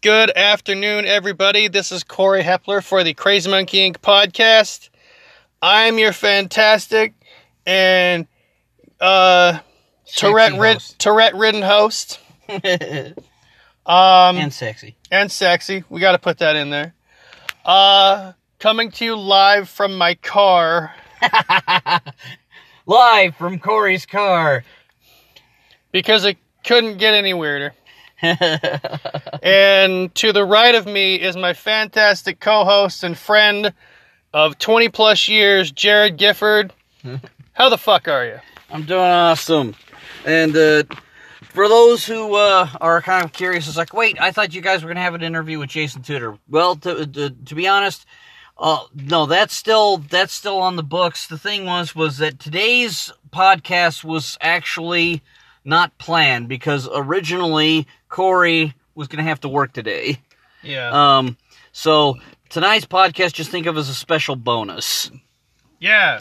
Good afternoon, everybody. This is Corey Hepler for the Crazy Monkey Inc. podcast. I'm your fantastic and uh, Tourette rid- host. Tourette ridden host. and Um, sexy. and sexy. We got to put that in there. Uh, coming to you live from my car Live from Corey's car. because it couldn't get any weirder. And to the right of me is my fantastic co-host and friend of 20 plus years, Jared Gifford. How the fuck are you? I'm doing awesome. And uh, for those who uh, are kind of curious, it's like, wait, I thought you guys were going to have an interview with Jason Tudor. Well, to, to, to be honest, uh, no, that's still that's still on the books. The thing was was that today's podcast was actually not planned because originally Corey was going to have to work today. Yeah. Um, so tonight's podcast, just think of as a special bonus. yeah.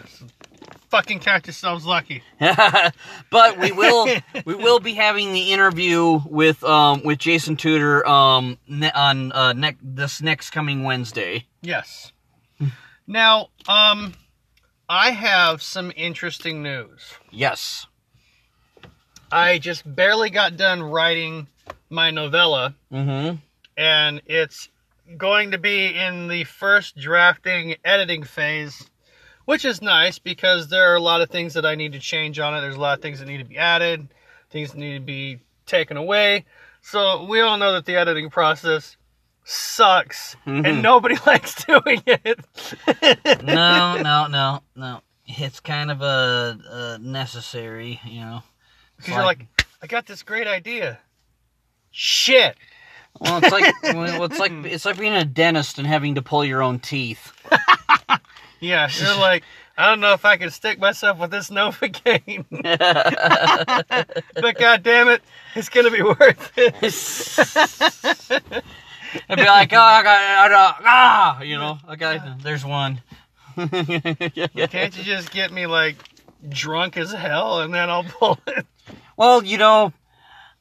Fucking count yourselves lucky. but we will we will be having the interview with um with Jason Tudor um ne- on uh ne- this next coming Wednesday. Yes. now, um, I have some interesting news. Yes. I just barely got done writing my novella. Mm-hmm. and it's going to be in the first drafting editing phase, which is nice because there are a lot of things that I need to change on it. There's a lot of things that need to be added, things that need to be taken away. So we all know that the editing process sucks and Mhm. nobody likes doing it. No, no, no, no. It's kind of a, a necessary, you know. Because you're like, I got this great idea. Shit. well, it's like well, it's like it's like being a dentist and having to pull your own teeth. Yeah, you're like, I don't know if I can stick myself with this Novocaine. but god damn it, it's gonna be worth it. I'd be like, oh, I got, I got, ah, you know, I got, there's one. Can't you just get me like drunk as hell and then I'll pull it? Well, you know,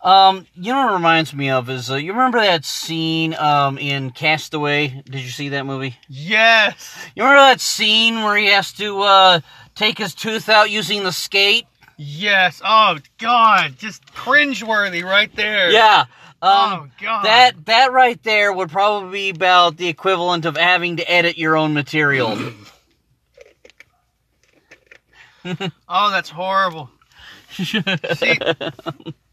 um, you know what it reminds me of is uh, you remember that scene um in Castaway? Did you see that movie? Yes. You remember that scene where he has to uh take his tooth out using the skate? Yes. Oh god, just cringeworthy right there. Yeah. Um, oh god. that that right there would probably be about the equivalent of having to edit your own material. Oh, that's horrible. See,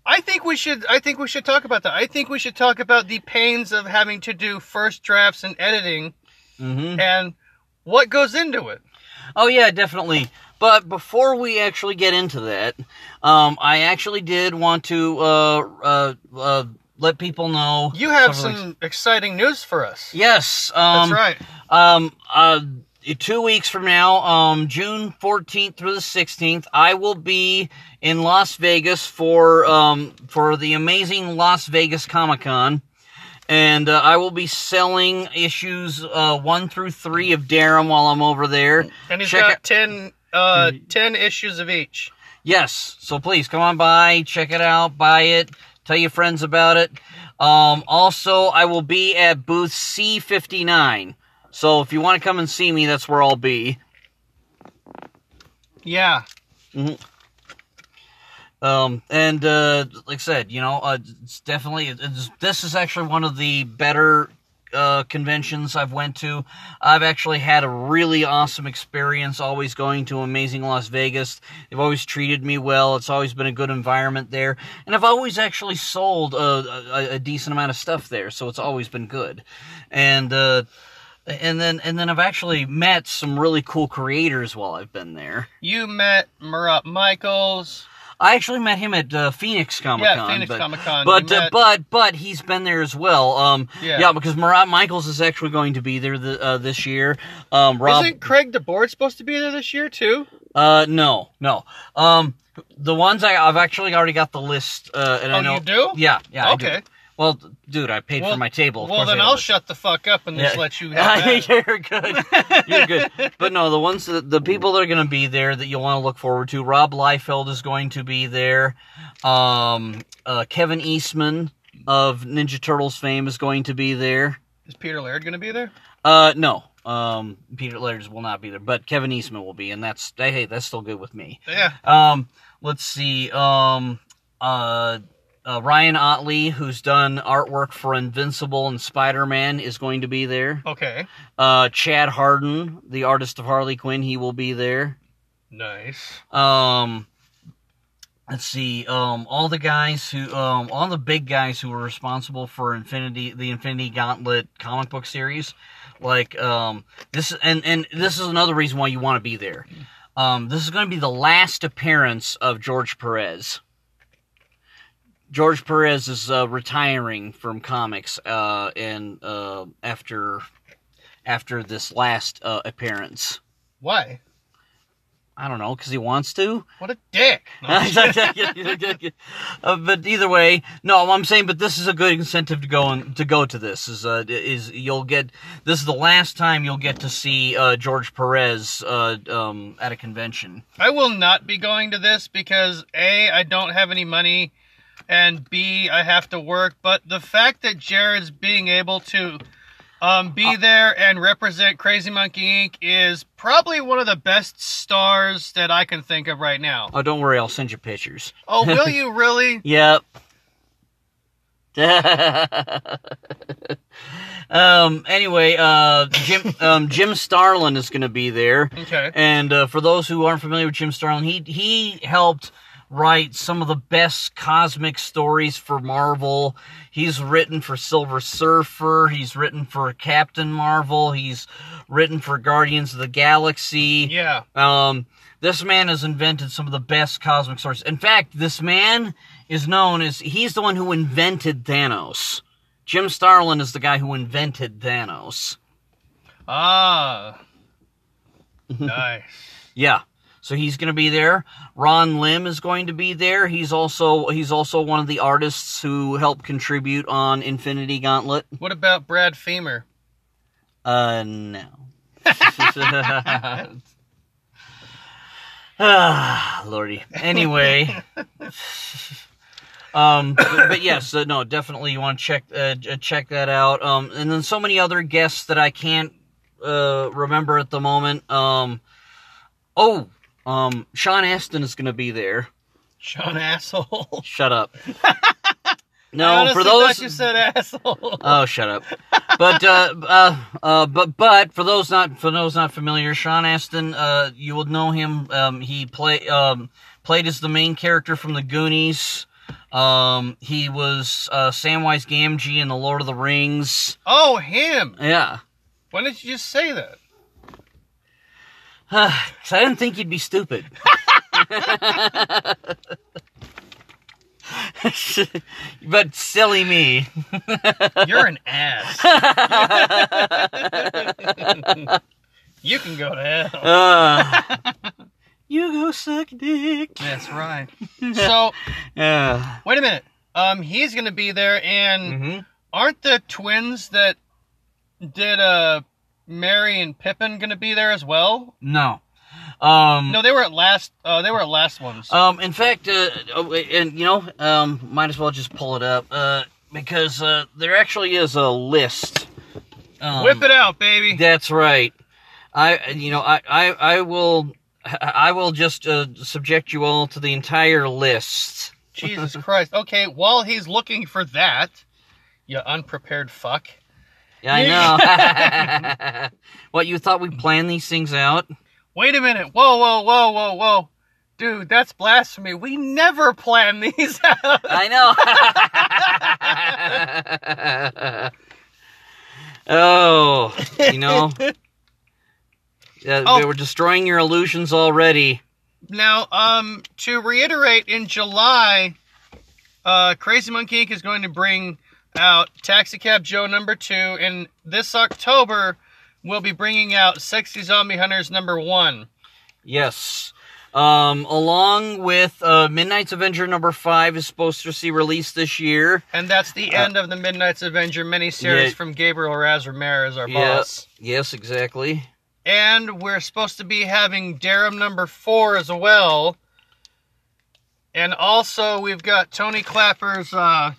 I think we should. I think we should talk about that. I think we should talk about the pains of having to do first drafts and editing hmm and what goes into it. Oh yeah, definitely. But before we actually get into that, um, I actually did want to uh, uh, uh, let people know. You have some things. exciting news for us. Yes. That's Um, right. Um, uh, two weeks from now, um, June 14th through the 16th, I will be in Las Vegas for, um, for the amazing Las Vegas Comic Con. And, uh, I will be selling issues, uh, one through three of Darum while I'm over there. And he's Check got it- 10, uh, 10 issues of each. Yes. So please come on by, check it out, buy it, tell your friends about it. Um, also, I will be at booth C59. So if you want to come and see me, that's where I'll be. Yeah. Um, and uh, like I said, you know, uh, it's definitely it's, this is actually one of the better uh, conventions I've went to. I've actually had a really awesome experience always going to Amazing Las Vegas. They've always treated me well. It's always been a good environment there, and I've always actually sold a, a, a decent amount of stuff there, so it's always been good. And uh, and then and then I've actually met some really cool creators while I've been there. You met Marat Mychaels. I actually met him at uh, Phoenix Comic Con. Yeah, Phoenix but, Comic Con. But uh, met- but but he's been there as well. Um, Yeah. yeah. because Marat Mychaels is actually going to be there the, uh, this year. Um, Rob, Isn't Craig DeBoard supposed to be there this year too? uh, no, no. Um, the ones I I've actually already got the list. Uh, and Oh, I know. you do? Yeah, yeah. I do. Okay. Well, dude, I paid Well- for my table. Of well, then I'll shut the fuck up and just let you have. You're good. You're good. But no, the ones that the people that are going to be there that you'll want to look forward to. Rob Liefeld is going to be there. Um, uh, Kevin Eastman of Ninja Turtles fame is going to be there. Is Peter Laird going to be there? Uh, no. Um, Peter Laird will not be there, but Kevin Eastman will be, and that's hey, that's still good with me. Yeah. Um, let's see. Um, uh, uh, Ryan Ottley, who's done artwork for Invincible and Spider Man, is going to be there. Okay. Uh, Chad Hardin, the artist of Harley Quinn, he will be there. Nice. Um, let's see. Um, all the guys who, um, all the big guys who were responsible for Infinity, the Infinity Gauntlet comic book series, like um, this, and and this is another reason why you want to be there. Um, this is going to be the last appearance of George Perez. George Perez is uh, retiring from comics, uh, and uh, after after this last uh, appearance, Why? I don't know because he wants to. What a dick. Uh, but either way, no, I'm saying, but this is a good incentive to go and to go to this. Is uh, is you'll get this is the last time you'll get to see uh, George Perez uh, um, at a convention. I will not be going to this because A, I don't have any money, and B, I have to work. But the fact that Jared's being able to um, be there and represent Crazy Monkey Inc. is probably one of the best stars that I can think of right now. Oh, don't worry, I'll send you pictures. Oh, will you really? Yep. um. Anyway, uh, Jim um, Jim Starlin is going to be there. Okay. And uh, for those who aren't familiar with Jim Starlin, he he helped write some of the best cosmic stories for Marvel. He's written for Silver Surfer. He's written for Captain Marvel. He's written for Guardians of the Galaxy. Yeah. Um, this man has invented some of the best cosmic stories. In fact, this man is known as he's the one who invented Thanos. Jim Starlin is the guy who invented Thanos. Ah. nice. Yeah. So he's going to be there. Ron Lim is going to be there. He's also he's also one of the artists who helped contribute on Infinity Gauntlet. What about Brad Femer? Uh no. ah, lordy. Anyway, um, but, but yes, uh, no, definitely you want to check uh, check that out. Um, and then so many other guests that I can't uh remember at the moment. Um, oh, um, Sean Astin is going to be there. Sean asshole. Shut up. No, for those you said asshole. Oh, shut up. But uh, uh, uh, but but for those not for those not familiar, Sean Astin, uh, you will know him. Um, he play um played as the main character from the Goonies. Um, he was uh, Samwise Gamgee in the Lord of the Rings. oh, him. Yeah, Why didn't you just say that? because I didn't think you'd be stupid. but silly me. You're an ass. you can go to hell. Uh, you go suck dick. That's right. So, Yeah. wait a minute. Um, he's gonna be there, and hmm aren't the twins that did uh Merry and Pippin gonna be there as well? No. Um, No, they were at last. Uh, they were at last ones. um, in fact, uh, oh, and you know, um, might as well just pull it up, uh, because, uh, there actually is a list. Um, Whip it out, baby. That's right. I, you know, I, I, I will, I will just, uh, subject you all to the entire list. Jesus Christ. Okay, while he's looking for that, you unprepared fuck. Yeah, I know. what, you thought we planned these things out? Wait a minute. Whoa, whoa, whoa, whoa, whoa. Dude, that's blasphemy. We never plan these out. I know. oh, you know, yeah, Oh. we were destroying your illusions already. Now, um, to reiterate, in July, uh, Crazy Monkey Inc. is going to bring out Taxi Cab Joe number two, and this October, we'll be bringing out Sexy Zombie Hunters number one. Yes. Um, along with uh, Midnight's Avenger number five is supposed to see release this year. And that's the end of the Midnight's Avenger miniseries Yeah. from Gabriel Raz Ramirez, our Yeah. boss. Yes, exactly. And we're supposed to be having Darum number four as well. And also, we've got Tony Clapper's uh,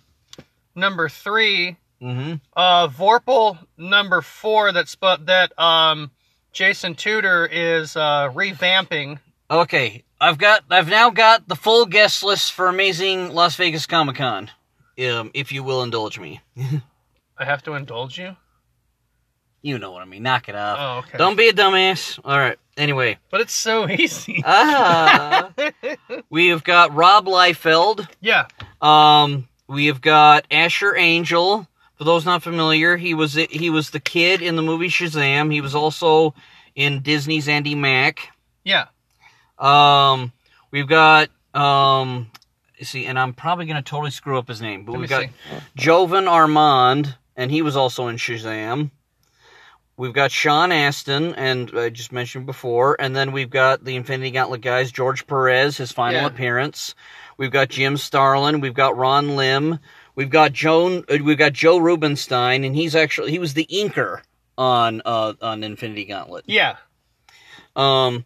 number three, Mm-hmm. uh, Vorpal number four. That's but that um, Jason Tudor is uh, revamping. Okay, I've got I've now got the full guest list for Amazing Las Vegas Comic Con. Um, if you will indulge me, I have to indulge you. you know what I mean. Knock it off. Oh, okay. Don't be a dumbass. All right. Anyway, But it's so easy. ah, we have got Rob Liefeld. yeah. Um, we have got Asher Angel. For those not familiar, he was he was the kid in the movie Shazam. He was also in Disney's Andi Mack. Yeah. Um, we've got um, let's see, and I'm probably gonna totally screw up his name, but Let we've got Jovan Armand, and he was also in Shazam. We've got Sean Astin, and I just mentioned before, and then we've got the Infinity Gauntlet guys, George Perez, his final Yeah. appearance. We've got Jim Starlin. We've got Ron Lim. We've got Joan. uh, We've got Joe Rubinstein, and he's actually he was the inker on uh on Infinity Gauntlet. Yeah. Um,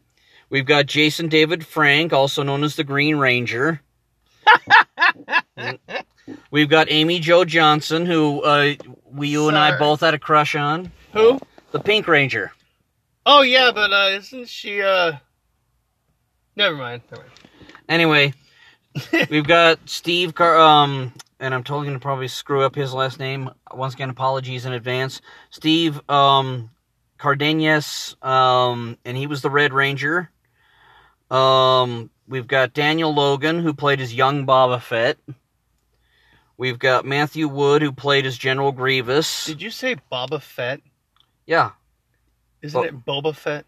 we've got Jason David Frank, also known as the Green Ranger. we've got Amy Jo Johnson, who uh, we you and I both had a crush on. Who? The Pink Ranger. Oh yeah, but uh, isn't she? uh Never mind. Never mind. Anyway, we've got Steve Car. Um, and I'm totally gonna probably screw up his last name. Once again, apologies in advance. Steve um, Cardenas. Um, and he was the Red Ranger. Um, we've got Daniel Logan, who played as young Boba Fett. We've got Matthew Wood, who played as General Grievous. Did you say Boba Fett? Yeah, Isn't Bo- it Boba Fett?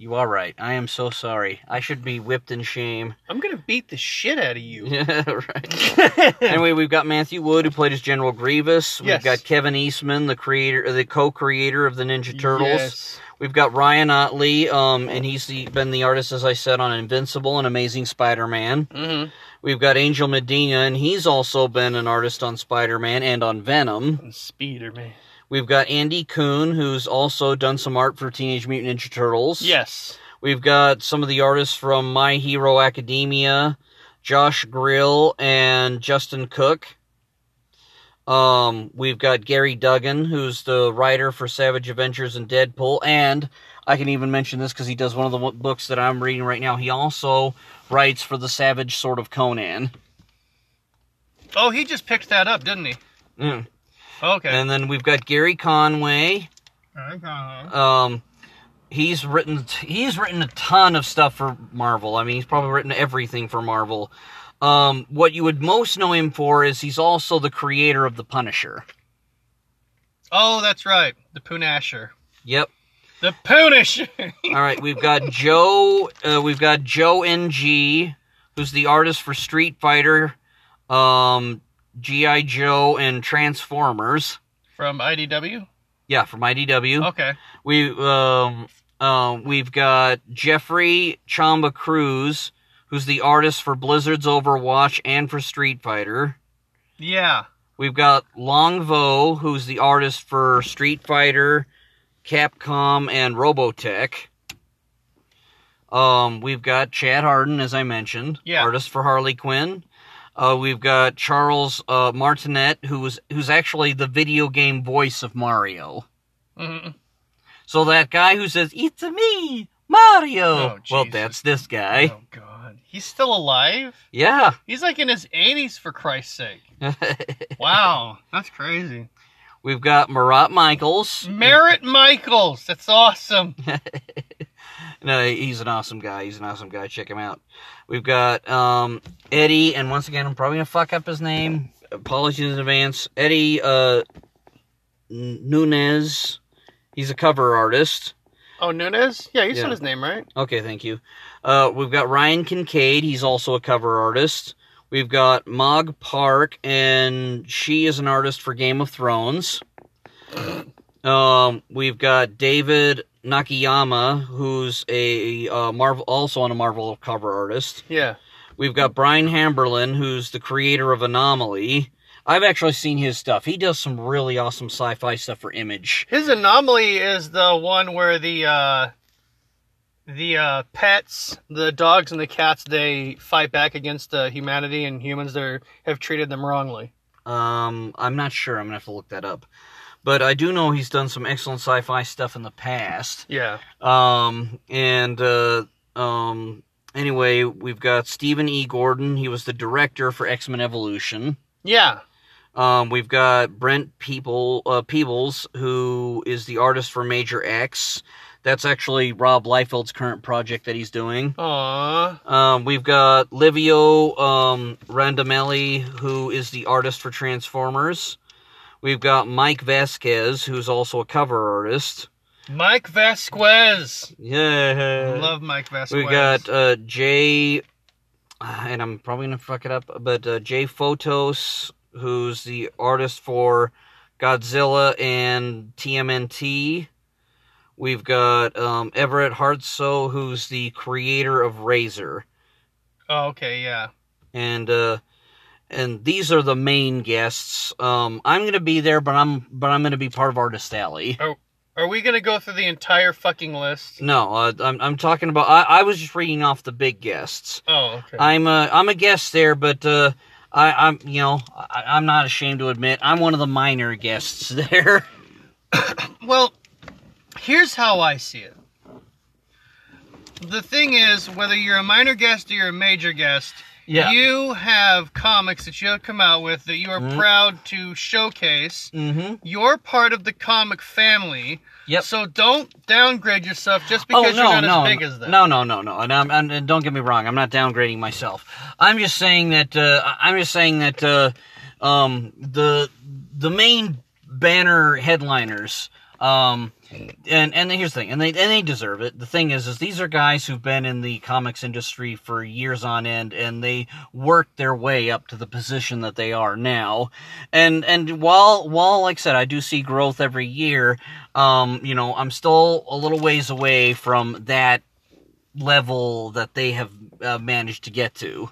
You are right. I am so sorry. I should be whipped in shame. I'm gonna beat the shit out of you. Yeah, right. anyway, we've got Matthew Wood who played as General Grievous. We've Yes. got Kevin Eastman, the creator, the co-creator of the Ninja Turtles. Yes. We've got Ryan Ottley, um, and he's the, been the artist, as I said, on Invincible and Amazing Spider-Man. Mm-hmm. We've got Angel Medina, and he's also been an artist on Spider-Man and on Venom. And Speeder man. We've got Andy Kuhn, who's also done some art for Teenage Mutant Ninja Turtles. Yes. We've got some of the artists from My Hero Academia, Josh Grelle and Justin Cook. Um, we've got Gerry Duggan, who's the writer for Savage Adventures and Deadpool, and I can even mention this because he does one of the books that I'm reading right now. He also writes for the Savage Sword of Conan. Oh, he just picked that up, didn't he? Mm. Okay. And then we've got Gerry Conway, Okay. Um, he's written he's written a ton of stuff for Marvel. I mean, he's probably written everything for Marvel. Um, what you would most know him for is he's also the creator of the Punisher. Oh, that's right. The Punisher. Yep. The Punisher. All right, we've got Joe. Uh, we've got Joe Ng, who's the artist for Street Fighter, um, GI Joe, and Transformers. From IDW. Yeah, from IDW. Okay. We um um we've got Jeffrey Chamba Cruz, who's the artist for Blizzard's Overwatch and for Street Fighter. Yeah. We've got Long Vo, who's the artist for Street Fighter, Capcom, and Robotech. Um, we've got Chad Hardin, as I mentioned, Yeah. artist for Harley Quinn. Uh, we've got Charles uh, Martinet, who was who's actually the video game voice of Mario. Mhm. So that guy who says, It's me, Mario. Oh, well, that's this guy. Oh God. He's still alive. Yeah. He's like in his 80s for Christ's sake. Wow, that's crazy. We've got Marat Mychaels. Merritt Michaels. That's awesome. No, he's an awesome guy. He's an awesome guy. Check him out. We've got um, Eddie, and once again, I'm probably gonna fuck up his name. Apologies in advance. Eddie uh, Nunez. He's a cover artist. Oh, Nunez? Yeah, you Yeah. said his name right. Okay, thank you. Uh, we've got Ryan Kincaid. He's also a cover artist. We've got Mog Park, and she is an artist for Game of Thrones. Um, we've got David Nakayama, who's a uh, Marvel, also on a Marvel cover artist. Yeah. We've got Brian Haberlin, who's the creator of Anomaly. I've actually seen his stuff. He does some really awesome sci-fi stuff for Image. His anomaly is the one where the uh the uh pets, the dogs and the cats, they fight back against uh, humanity and humans that have treated them wrongly. Um, I'm not sure. I'm gonna have to look that up. But I do know he's done some excellent sci-fi stuff in the past. Yeah. Um, and uh, um, anyway, we've got Stephen E. Gordon. He was the director for X Men Evolution. Yeah. Um, we've got Brent People, uh, Peeples, who is the artist for Major X. That's actually Rob Liefeld's current project that he's doing. Aww. Um, we've got Livio um, Ramondelli, who is the artist for Transformers. We've got Mike Vasquez, who's also a cover artist. Mike Vasquez. Yeah. Love Mike Vasquez. We got uh, Jay, and I'm probably gonna fuck it up, but uh, Jay Fotos, who's the artist for Godzilla and TMNT. We've got um, Everette Hartsoe, who's the creator of Razor, Oh, okay, yeah. and uh, and these are the main guests. Um, I'm gonna be there, but I'm but I'm gonna be part of Artist Alley. Are we gonna go through the entire fucking list? No, uh, I'm I'm talking about. I, I was just reading off the big guests. Oh, okay. I'm a I'm a guest there, but uh, I, I'm you know I, I'm not ashamed to admit I'm one of the minor guests there. Well, here's how I see it. The thing is, whether you're a minor guest or you're a major guest, you have comics that you have come out with that you are Mhm. proud to showcase. Mm-hmm. You're part of the comic family, Yep. so don't downgrade yourself just because you're not as big as them. Oh, No, no, no, no. And, I'm, and, and don't get me wrong. I'm not downgrading myself. I'm just saying that. Uh, I'm just saying that uh, um, the the main banner headliners. Um, and and here's the thing, and they and they deserve it. The thing is, is these are guys who've been in the comics industry for years on end, and they worked their way up to the position that they are now. And and while while like I said, I do see growth every year. Um, you know, I'm still a little ways away from that level that they have uh, managed to get to.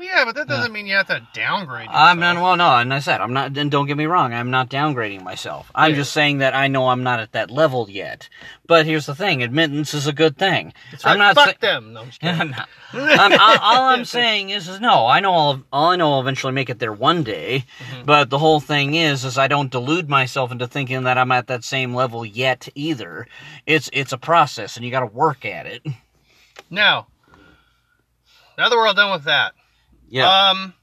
Well, yeah, but that doesn't mean you have to downgrade. Yourself. I'm not, well, no, and I said, I'm not, and don't get me wrong, I'm not downgrading myself. I'm Yeah. just saying that I know I'm not at that level yet. But here's the thing admittance is a good thing. That's. I'm not Fuck sa- them. No, I'm. I'm I'm, all, I'm saying is, is no. I know I'll, all I know I'll eventually make it there one day. Mhm. But the whole thing is, is I don't delude myself into thinking that I'm at that same level yet either. It's it's a process, and you got to work at it. Now, now that we're all done with that, Yeah. um,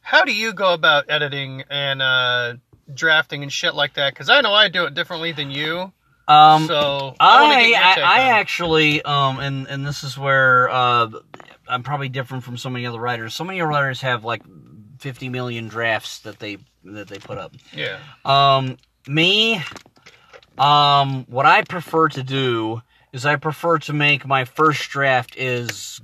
how do you go about editing and uh, drafting and shit like that? Because I know I do it differently than you. um. so I, I I, I actually um and and this is where uh I'm probably different from so many other writers. So many other writers have like 50 million drafts that they that they put up. yeah. Um, me, um, what I prefer to do is I prefer to make my first draft as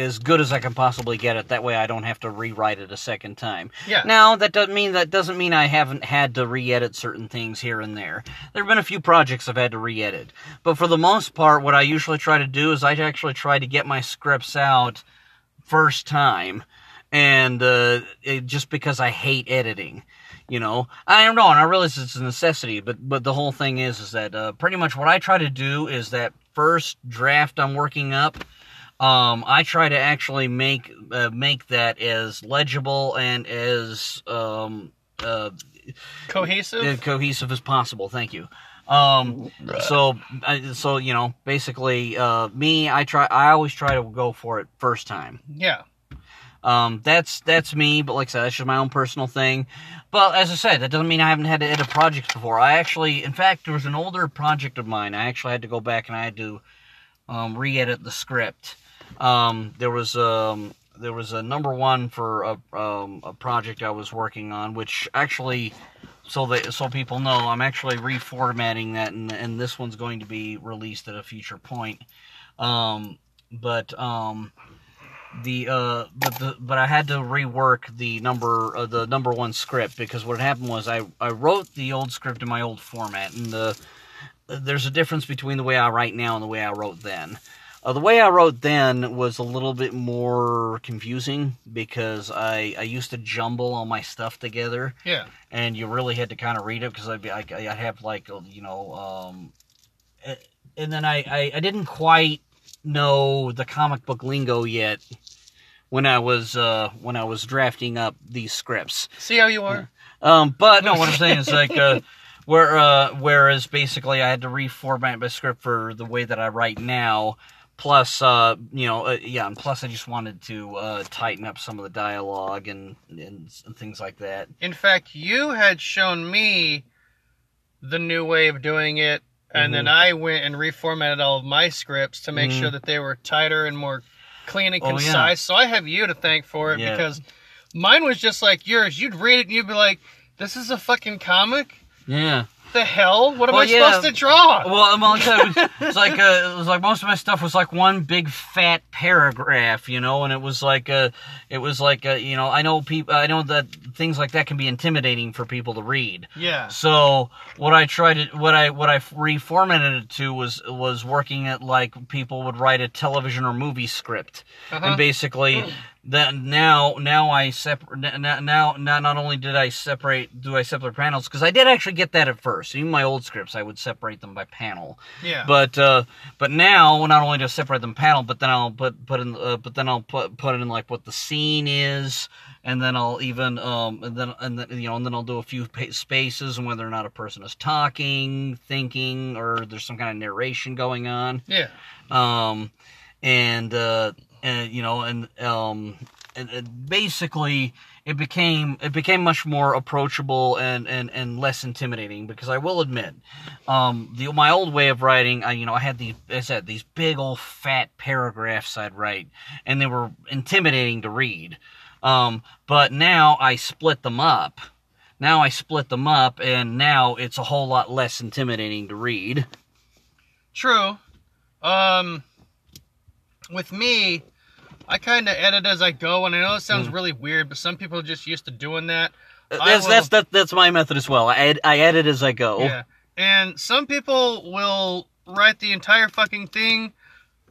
as good as I can possibly get it. That way, I don't have to rewrite it a second time. Yeah. Now, that doesn't mean that doesn't mean I haven't had to re-edit certain things here and there. There have been a few projects I've had to re-edit, but for the most part, what I usually try to do is I actually try to get my scripts out first time, and uh, it, just because I hate editing. You know, I don't know, and I realize it's a necessity, but but the whole thing is, is that uh, pretty much what I try to do is that first draft I'm working up, um, I try to actually make uh, make that as legible and as um, uh, Cohesive. uh, cohesive as possible. Thank you. Um, so so you know, basically, uh, me, I try, I always try to go for it first time. yeah. Um, that's that's me, but like I said, that's just my own personal thing. But as I said, that doesn't mean I haven't had to edit projects before. I actually, in fact, there was an older project of mine. I actually had to go back and I had to um, re-edit the script. Um, there was um, there was a number one for a, um, a project I was working on, which actually, so that so people know, I'm actually reformatting that, and, and this one's going to be released at a future point. Um, but um, the uh but the but I had to rework the number uh, the number one script because what happened was I I wrote the old script in my old format and the there's a difference between the way I write now and the way I wrote then. Uh, the way I wrote then was a little bit more confusing because I I used to jumble all my stuff together Yeah. and you really had to kind of read it because I'd be I I'd have like uh, you know um and then I, I I didn't quite know the comic book lingo yet when I was uh, when I was drafting up these scripts. See how you are? Um, but no, what I'm saying is like, uh, where uh, whereas basically I had to reformat my script for the way that I write now. Plus, uh, you know, uh, yeah, and plus I just wanted to uh, tighten up some of the dialogue and, and and things like that. In fact, you had shown me the new way of doing it, and then Mhm. I went and reformatted all of my scripts to make Mhm. sure that they were tighter and more clean and Oh, yeah. concise. So I have you to thank for it Yeah. because mine was just like yours. You'd read it and you'd be like, "This is a fucking comic." Yeah. The hell? What am Well, I yeah. supposed to draw? Well, well like I said, it was, it like uh, it was like most of my stuff was like one big fat paragraph, you know, and it was like uh it was like uh, you know, I know people, I know that things like that can be intimidating for people to read. yeah. So what I tried to what I what I reformatted it to was was working at like people would write a television or movie script, Uh-huh. and basically that now now I separate now now not only did I separate do I separate panels because I did actually get that at first. Even my old scripts I would separate them by panel, yeah. but uh, but now not only do I separate them panel, but then I'll put put in uh, but then I'll put put in like what the scene is, and then I'll even um and then and then you know and then I'll do a few spaces and whether or not a person is talking, thinking, or there's some kind of narration going on yeah. um, and uh, you know, and um, and, and basically it became it became much more approachable and and and less intimidating because I will admit, um, the my old way of writing, I you know I had these I said these big old fat paragraphs I'd write, and they were intimidating to read. Um, but now I split them up. Now I split them up, and now it's a whole lot less intimidating to read. True. Um, with me, I kind of edit as I go, and I know it sounds Mm. really weird, but some people are just used to doing that. That's will- that's that, that's my method as well. I ed, I edit as I go. Yeah. And some people will write the entire fucking thing.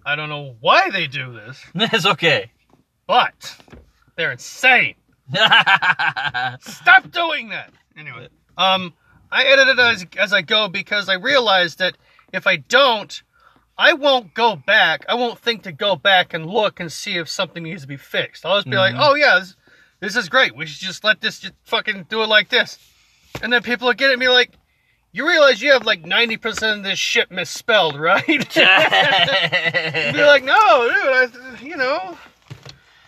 I don't know why they do this, That's okay. but they're insane. Stop doing that. Anyway, um, I edit it as as I go because I realize that if I don't, I won't go back. I won't think to go back and look and see if something needs to be fixed. I'll just be like, Mhm. oh yeah, this, this is great. We should just let this just fucking do it like this. And then people will get at me like, you realize you have like 90% of this shit misspelled, right? You'd be like, no, dude, I, you know,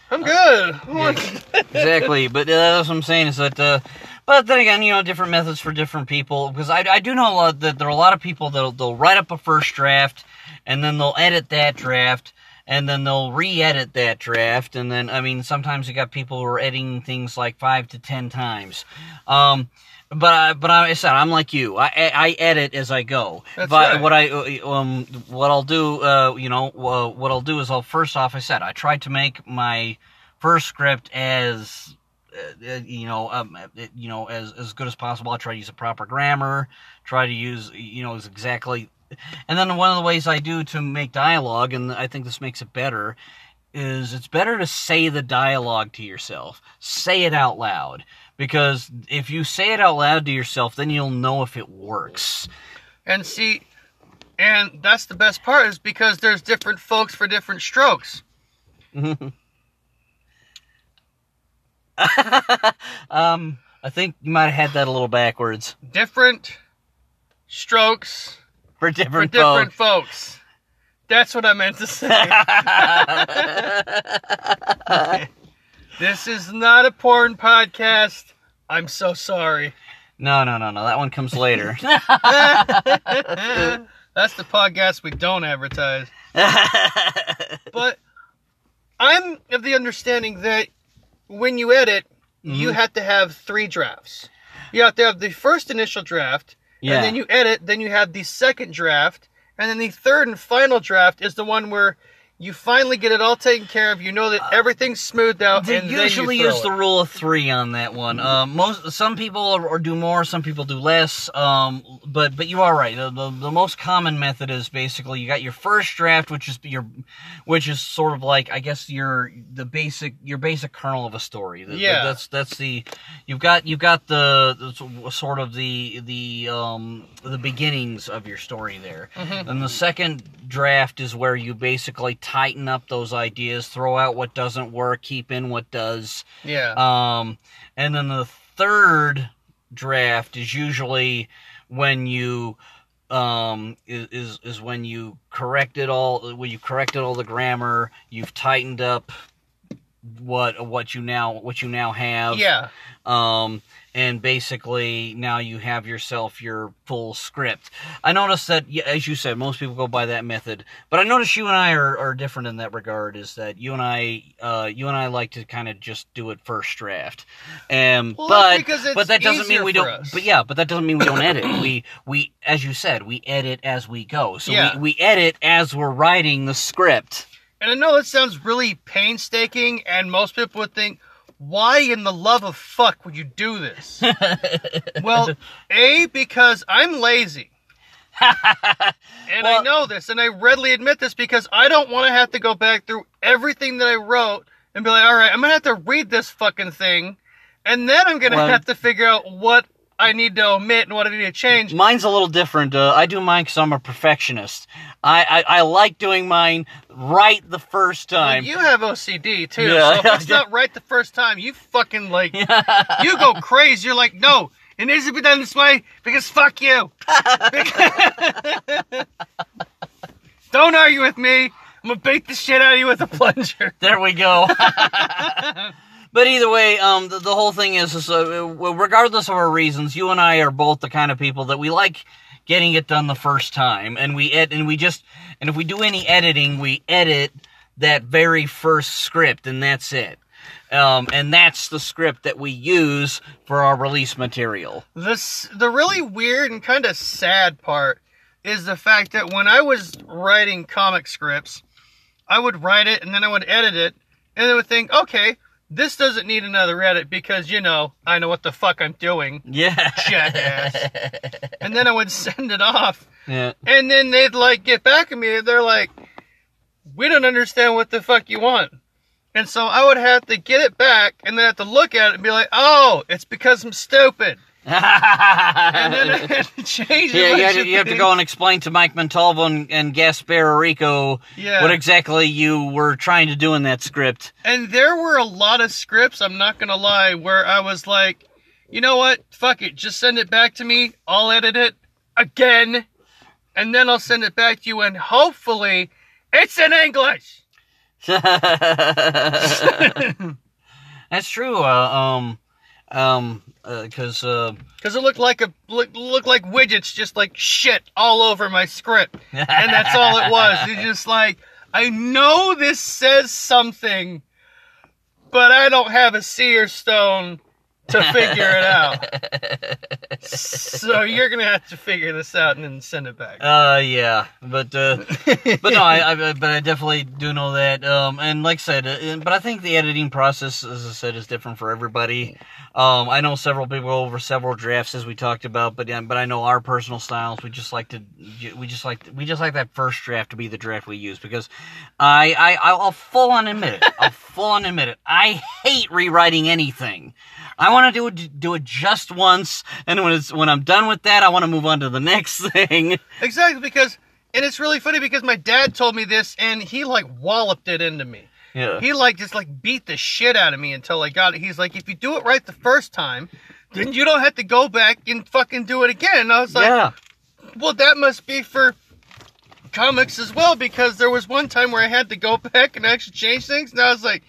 I'm good. exactly, but uh, that's what I'm saying is that. Uh, but then again, you know, different methods for different people. Because I, I do know a lot, that there are a lot of people that'll they'll write up a first draft, and then they'll edit that draft, and then they'll re-edit that draft, and then I mean, sometimes you got people who are editing things like five to ten times. Um, but I, but I said I'm like you. I I edit as I go. That's but right. what I um what I'll do uh you know uh, what I'll do is I'll first off I said I tried to make my first script as uh, uh, you know um uh, you know as as good as possible. I try to use a proper grammar. Try to use you know as exactly. And then one of the ways I do to make dialogue, and I think this makes it better, is it's better to say the dialogue to yourself. Say it out loud. Because if you say it out loud to yourself, then you'll know if it works. And see, and that's the best part is because there's different folks for different strokes. um, I think you might have had that a little backwards Different strokes for for different, different folks. That's what I meant to say. this is not a porn podcast. I'm so sorry. no, no, no, no. That one comes later. That's the podcast we don't advertise. But I'm of the understanding that when you edit, you Mhm. have to have three drafts. You have to have the first initial draft, yeah. and then you edit, then you have the second draft, and then the third and final draft is the one where you finally get it all taken care of. You know that everything's smoothed out, They usually use throw the rule of three on that one. Uh, most some people are, or do more, some people do less. Um, but but you are right. The, the the most common method is basically you got your first draft, which is your, which is sort of like I guess your the basic your basic kernel of a story. The- Yeah. that's that's the you've got you've got the, sort of the the um the beginnings of your story there. Mhm. And the second draft is where you basically tighten up those ideas, throw out what doesn't work, keep in what does. Yeah. Um, and then the third draft is usually when you um is, is when you corrected all when you corrected all the grammar you've tightened up what what you now what you now have yeah. um, and basically now you have yourself your full script. I noticed that, as you said, most people go by that method, but I noticed you and I are, are different in that regard. Is that you and I, uh, you and I like to kind of just do it first draft, and Well, but because it's but that doesn't mean we don't. us. But yeah, but that doesn't mean we don't edit. we we as you said, we edit as we go. So Yeah. we, we edit as we're writing the script. And I know it sounds really painstaking, and most people would think, why in the love of fuck would you do this? well, A, because I'm lazy. And I know this, and I readily admit this because I don't want to have to go back through everything that I wrote and be like, all right, I'm going to have to read this fucking thing, and then I'm going to Well- have to figure out what I need to omit and what I need to change. Mine's a little different. Uh, I do mine because I'm a perfectionist. I, I, I like doing mine right the first time. You have OCD too, Yeah. so if it's not right the first time, you fucking like you go crazy. You're like, no, it needs to be done this way because fuck you. Don't argue with me. I'm gonna beat the shit out of you with a plunger. There we go. but either way, um, the, the whole thing is, is uh, regardless of our reasons, you and I are both the kind of people that we like getting it done the first time, and we ed- and we just and if we do any editing, we edit that very first script, and that's it. Um, and that's the script that we use for our release material. This the really weird and kind of sad part is the fact that when I was writing comic scripts, I would write it and then I would edit it, and I would think, okay, this doesn't need another edit because you know I know what the fuck I'm doing. Yeah. Jackass. and then I would send it off, yeah. and then they'd like get back at me. and They're like, "We don't understand what the fuck you want," and so I would have to get it back, and then have to look at it and be like, "Oh, it's because I'm stupid," and then I had to change. Yeah, you to, you have to go and explain to Mike Montalvo and, and Gaspar Rico Yeah. what exactly you were trying to do in that script. And there were a lot of scripts, I'm not gonna lie, where I was like, you know what? Fuck it. Just send it back to me. I'll edit it again. And then I'll send it back to you and hopefully it's in English. That's true. Uh, um, um, because uh, Cause it looked like a look, looked like widgets just like shit all over my script. And that's all it was. It's just like, I know this says something, but I don't have a seer stone to figure it out. so you're gonna have to figure this out and then send it back. uh, yeah, but uh, but no, I, I but I definitely do know that. Um, and like I said, uh, but I think the editing process, as I said, is different for everybody. Um, I know several people over several drafts as we talked about, but yeah, but I know our personal styles. We just like to, we just like we just like that first draft to be the draft we use because I I I'll full on admit it. I'll full on admit it. I hate rewriting anything. I want to do it do it just once, and when it's when I'm done with that, I want to move on to the next thing. Exactly because, and it's really funny because my dad told me this and he like walloped it into me. Yeah. He like just like beat the shit out of me until I got it. He's like, if you do it right the first time, then you don't have to go back and fucking do it again. And I was like, yeah. well, that must be for comics as well because there was one time where I had to go back and actually change things, and I was like,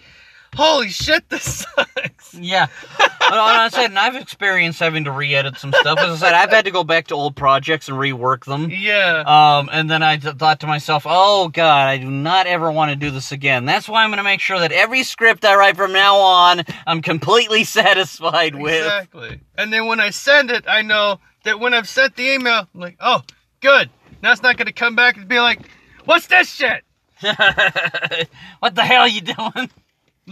holy shit, this sucks. Yeah. Like I said, and I've experienced having to re-edit some stuff. As I said, I've had to go back to old projects and rework them. Yeah. Um, and then I th- thought to myself, oh god, I do not ever want to do this again. That's why I'm going to make sure that every script I write from now on, I'm completely satisfied with. Exactly. And then when I send it, I know that when I've sent the email, I'm like, oh, good. Now it's not going to come back and be like, what's this shit? what the hell are you doing?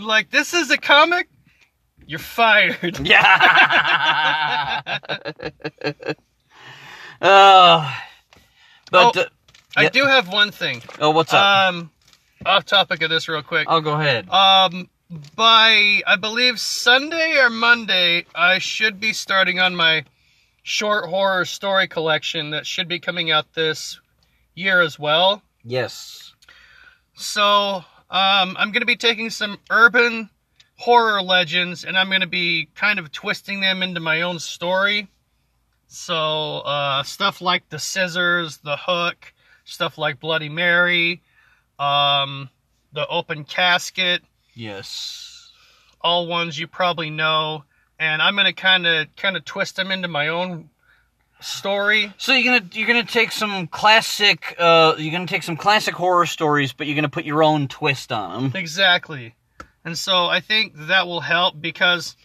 Like, this is a comic? You're fired. Yeah. oh. But Oh, uh, I Yeah. do have one thing. oh, what's up? Um, off topic of this real quick. oh, go ahead. Um, by I believe Sunday or Monday, I should be starting on my short horror story collection that should be coming out this year as well. Yes. So um, I'm going to be taking some urban horror legends and I'm going to be kind of twisting them into my own story. So uh, stuff like the scissors, the hook, stuff like Bloody Mary, um, the open casket, Yes. all ones you probably know, and I'm gonna kind of kind of twist them into my own story. So you're gonna you're gonna take some classic uh you're gonna take some classic horror stories, but you're gonna put your own twist on them. Exactly, and so I think that will help because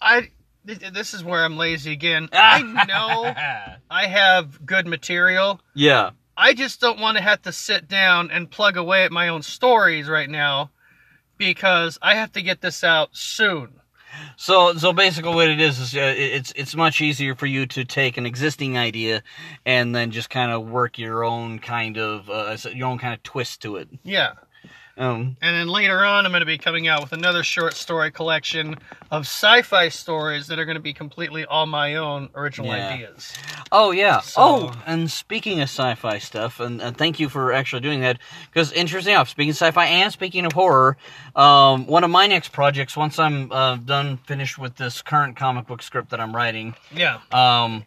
I th- this is where I'm lazy again. I know I have good material. yeah. I just don't want to have to sit down and plug away at my own stories right now because I have to get this out soon. So so basically, what it is is uh, it's it's much easier for you to take an existing idea and then just kind of work your own kind of uh, your own kind of twist to it. Yeah. Um, And then later on, I'm going to be coming out with another short story collection of sci-fi stories that are going to be completely all my own original Yeah. ideas. Oh yeah. So- Oh, and speaking of sci-fi stuff, and, and thank you for actually doing that. Because interesting enough, speaking of sci-fi and speaking of horror, um, one of my next projects, once I'm uh, done finished with this current comic book script that I'm writing, Yeah. um,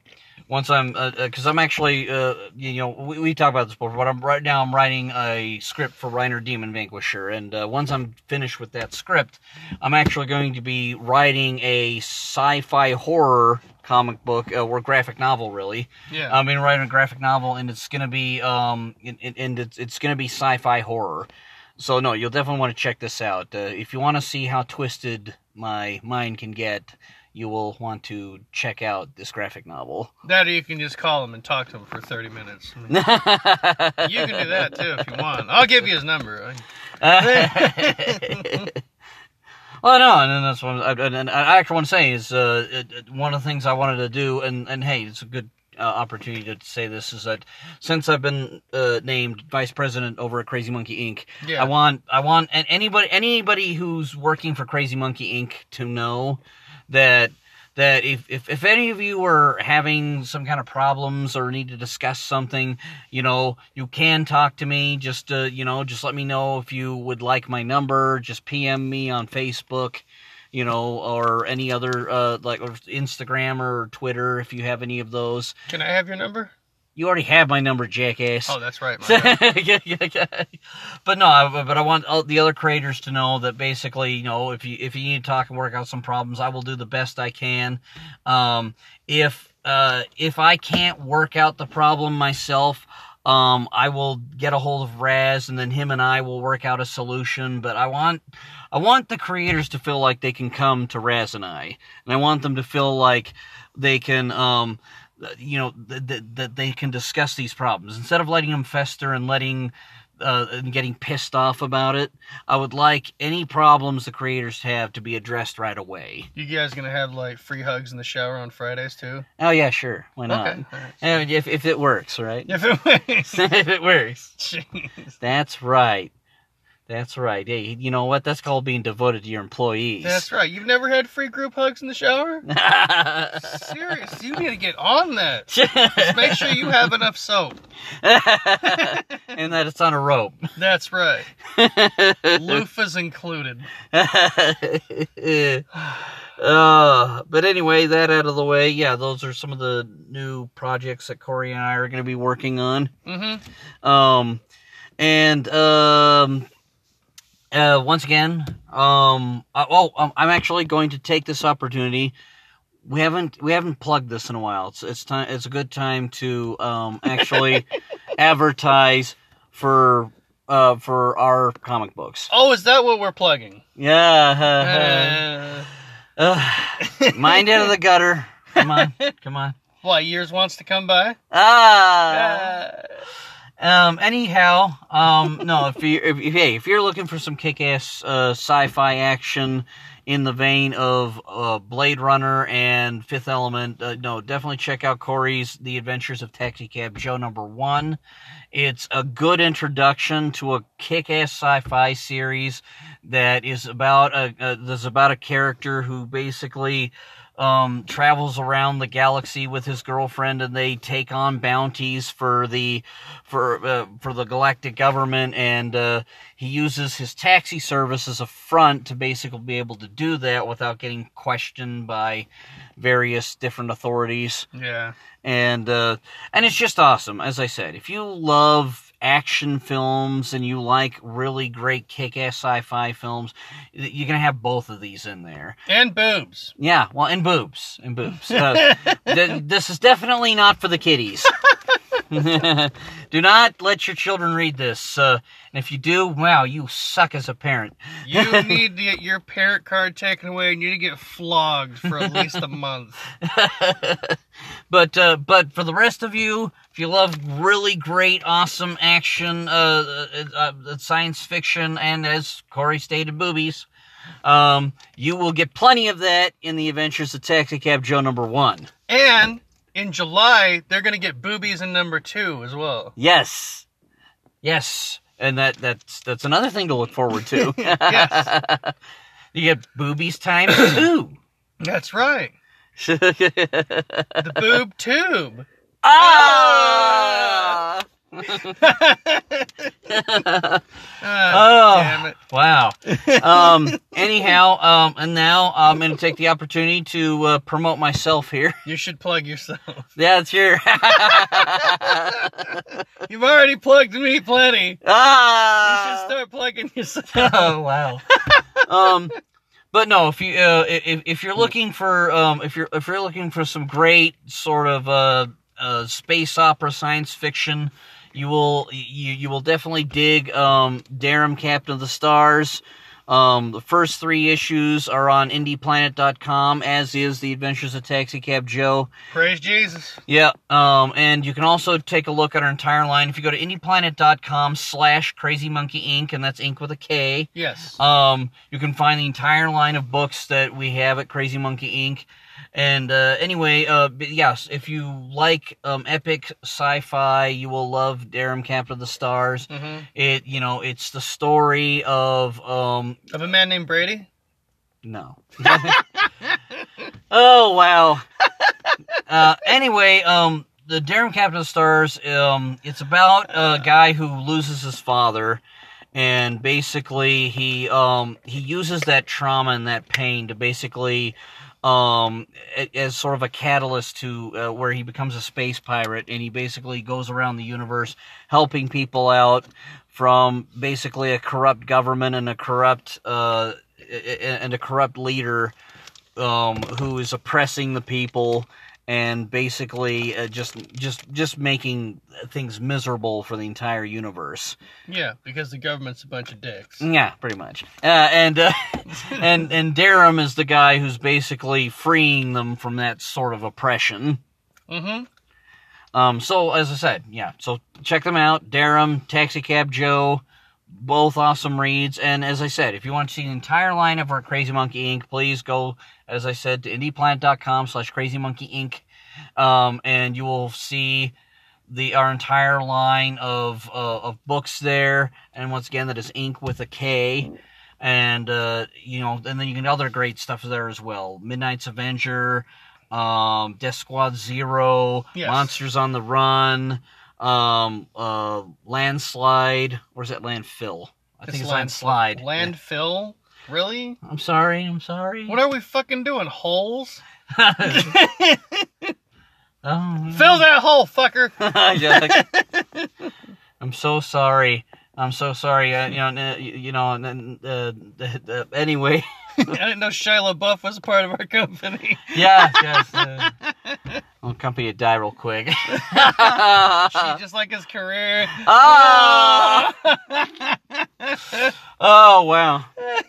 once I'm, because I'm actually, uh, you know, we, we talked about this before, but I'm right now I'm writing a script for Reiner Demon Vanquisher, and uh, once I'm finished with that script, I'm actually going to be writing a sci-fi horror comic book uh, or graphic novel, really. Yeah. I'm gonna write a graphic novel, and it's gonna be, um, and it's it's gonna be sci-fi horror. So no, you'll definitely want to check this out. Uh, if you want to see how twisted my mind can get, you will want to check out this graphic novel. that or you can just call him and talk to him for 30 minutes. You can do that too if you want. I'll give you his number. well, no, and then that's what I, and- and I actually want to say is uh, it, it- one of the things I wanted to do, and and hey, it's a good uh, opportunity to say this is that since I've been uh, named vice president over at Crazy Monkey Inc., Yeah. I want I want and anybody anybody who's working for Crazy Monkey Inc. to know that that if, if if any of you are having some kind of problems or need to discuss something, you know, you can talk to me. Just uh, you know, just let me know if you would like my number. Just PM me on Facebook, you know, or any other uh, like Instagram or Twitter if you have any of those. Can I have your number? You already have my number, jackass. Oh, that's right. Yeah, yeah, yeah. But no, I- but I want the other creators to know that basically, you know, if you if you need to talk and work out some problems, I will do the best I can. Um, if uh, if I can't work out the problem myself, um, I will get a hold of Raz, and then him and I will work out a solution. But I want I want the creators to feel like they can come to Raz and I, and I want them to feel like they can um you know that that that they can discuss these problems instead of letting them fester and letting uh, and getting pissed off about it. I would like any problems the creators have to be addressed right away. You guys gonna have like free hugs in the shower on Fridays too? Oh yeah, sure, why not? Okay. right. And if if it works, right? If it works. if it works, Jeez. that's right. That's right. Hey, you know what? That's called being devoted to your employees. That's right. You've never had free group hugs in the shower? Serious. You need to get on that. Just make sure you have enough soap. and that it's on a rope. That's right. Loofahs included. uh, but anyway, that out of the way, yeah, those are some of the new projects that Corey and I are going to be working on. Mm-hmm. Um, and um, uh, once again, um, uh, oh, um, I'm actually going to take this opportunity. We haven't we haven't plugged this in a while. It's it's time. It's a good time to um actually advertise for uh for our comic books. Oh, is that what we're plugging? Yeah. Uh, Uh, mind out of the gutter. Come on, come on. what, years wants to come by? Ah. Um. Anyhow, um. No. If you if, if hey, if you're looking for some kick-ass uh, sci-fi action in the vein of uh, Blade Runner and Fifth Element, uh, no, definitely check out Corey's The Adventures of Taxicab Joe number one. It's a good introduction to a kick-ass sci-fi series that is about a that's about a character who basically um, travels around the galaxy with his girlfriend, and they take on bounties for the for uh, for the galactic government, and uh, he uses his taxi service as a front to basically be able to do that without getting questioned by various different authorities Yeah. and uh, and it's just awesome. As I said, if you love action films and you like really great kick-ass sci-fi films, you're gonna have both of these in there. And boobs. Yeah, well, and boobs, and boobs. Uh, th- this is definitely not for the kiddies. do not let your children read this. Uh, and if you do, wow, you suck as a parent. You need to get your parent card taken away and you need to get flogged for at least a month. but uh, but for the rest of you, if you love really great, awesome action, uh, uh, uh, science fiction, and as Corey stated, boobies, um, you will get plenty of that in the Adventures of Taxicab Joe number one. And in July, they're going to get boobies in number two as well. Yes, yes, and that that's that's another thing to look forward to. Yes. you get boobies times two. That's right. The boob tube. Ah! Ah, Oh. damn it. Wow. Um, anyhow, um, and now I'm going to take the opportunity to uh, promote myself here. You should plug yourself. Yeah, it's your. You've already plugged me plenty. Ah! You should start plugging yourself. oh wow. um, but no, if you uh, if if you're looking for um if you're if you're looking for some great sort of uh, uh space opera science fiction, you will you you will definitely dig um Darum Captain of the Stars. Um, the first three issues are on IndiePlanet.com, as is The Adventures of Taxicab Joe. Praise Jesus. Yeah, um, and you can also take a look at our entire line if you go to indieplanet.com slash crazy monkey inc and that's ink with a K. Yes. Um, you can find the entire line of books that we have at Crazy Monkey Inc. And uh, anyway, uh, yes, if you like um, epic sci-fi, you will love Darum Captain of the Stars. hmm It, you know, it's the story of um, Of a man named Brady. no. oh wow. Uh, anyway, um, the Darum Captain of the Stars. Um, it's about a guy who loses his father, and basically he um he uses that trauma and that pain to basically um as sort of a catalyst to uh, where he becomes a space pirate and he basically goes around the universe helping people out from basically a corrupt government and a corrupt uh and a corrupt leader um who is oppressing the people and basically uh, just just just making things miserable for the entire universe. Yeah, because the government's a bunch of dicks. Yeah, pretty much. Uh, and uh, and and Darum is the guy who's basically freeing them from that sort of oppression. Mm-hmm. Um, so as I said, yeah. So check them out. Darum, Taxicab Joe, both awesome reads. And as I said, if you want to see the entire line of our Crazy Monkey Inc., please go, as I said, to indieplanet.com slash Crazy Monkey Inc. Um, and you will see the our entire line of uh, of books there. And once again, that is Ink with a K. And uh, you know, and then you can other great stuff there as well. Midnight's Avenger, um, Death Squad Zero, Yes. Monsters on the Run, um, uh, Landslide. Where's that landfill? I think it's Landslide. Landfill? Really? I'm sorry. I'm sorry. What are we fucking doing? Holes? oh, Fill that hole, fucker! Yeah. I'm so sorry. I'm so sorry. Uh, you know, uh, you know. and, Uh, uh, anyway, I didn't know Shia LaBeouf was a part of our company. yeah. Yes. Uh, I'll company it die real quick. She just like his career. Ah! Oh wow.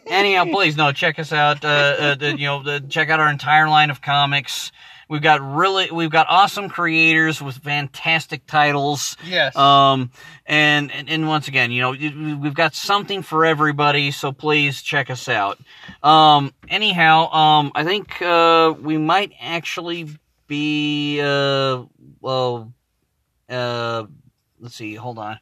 Anyhow, please no, check us out. Uh, uh, the- you know, the, check out our entire line of comics. We've got really, we've got awesome creators with fantastic titles. yes. Um, and, and and once again, you know, we've got something for everybody. So please check us out. Um, anyhow, um, I think uh, we might actually be uh, well, uh, let's see. Hold on.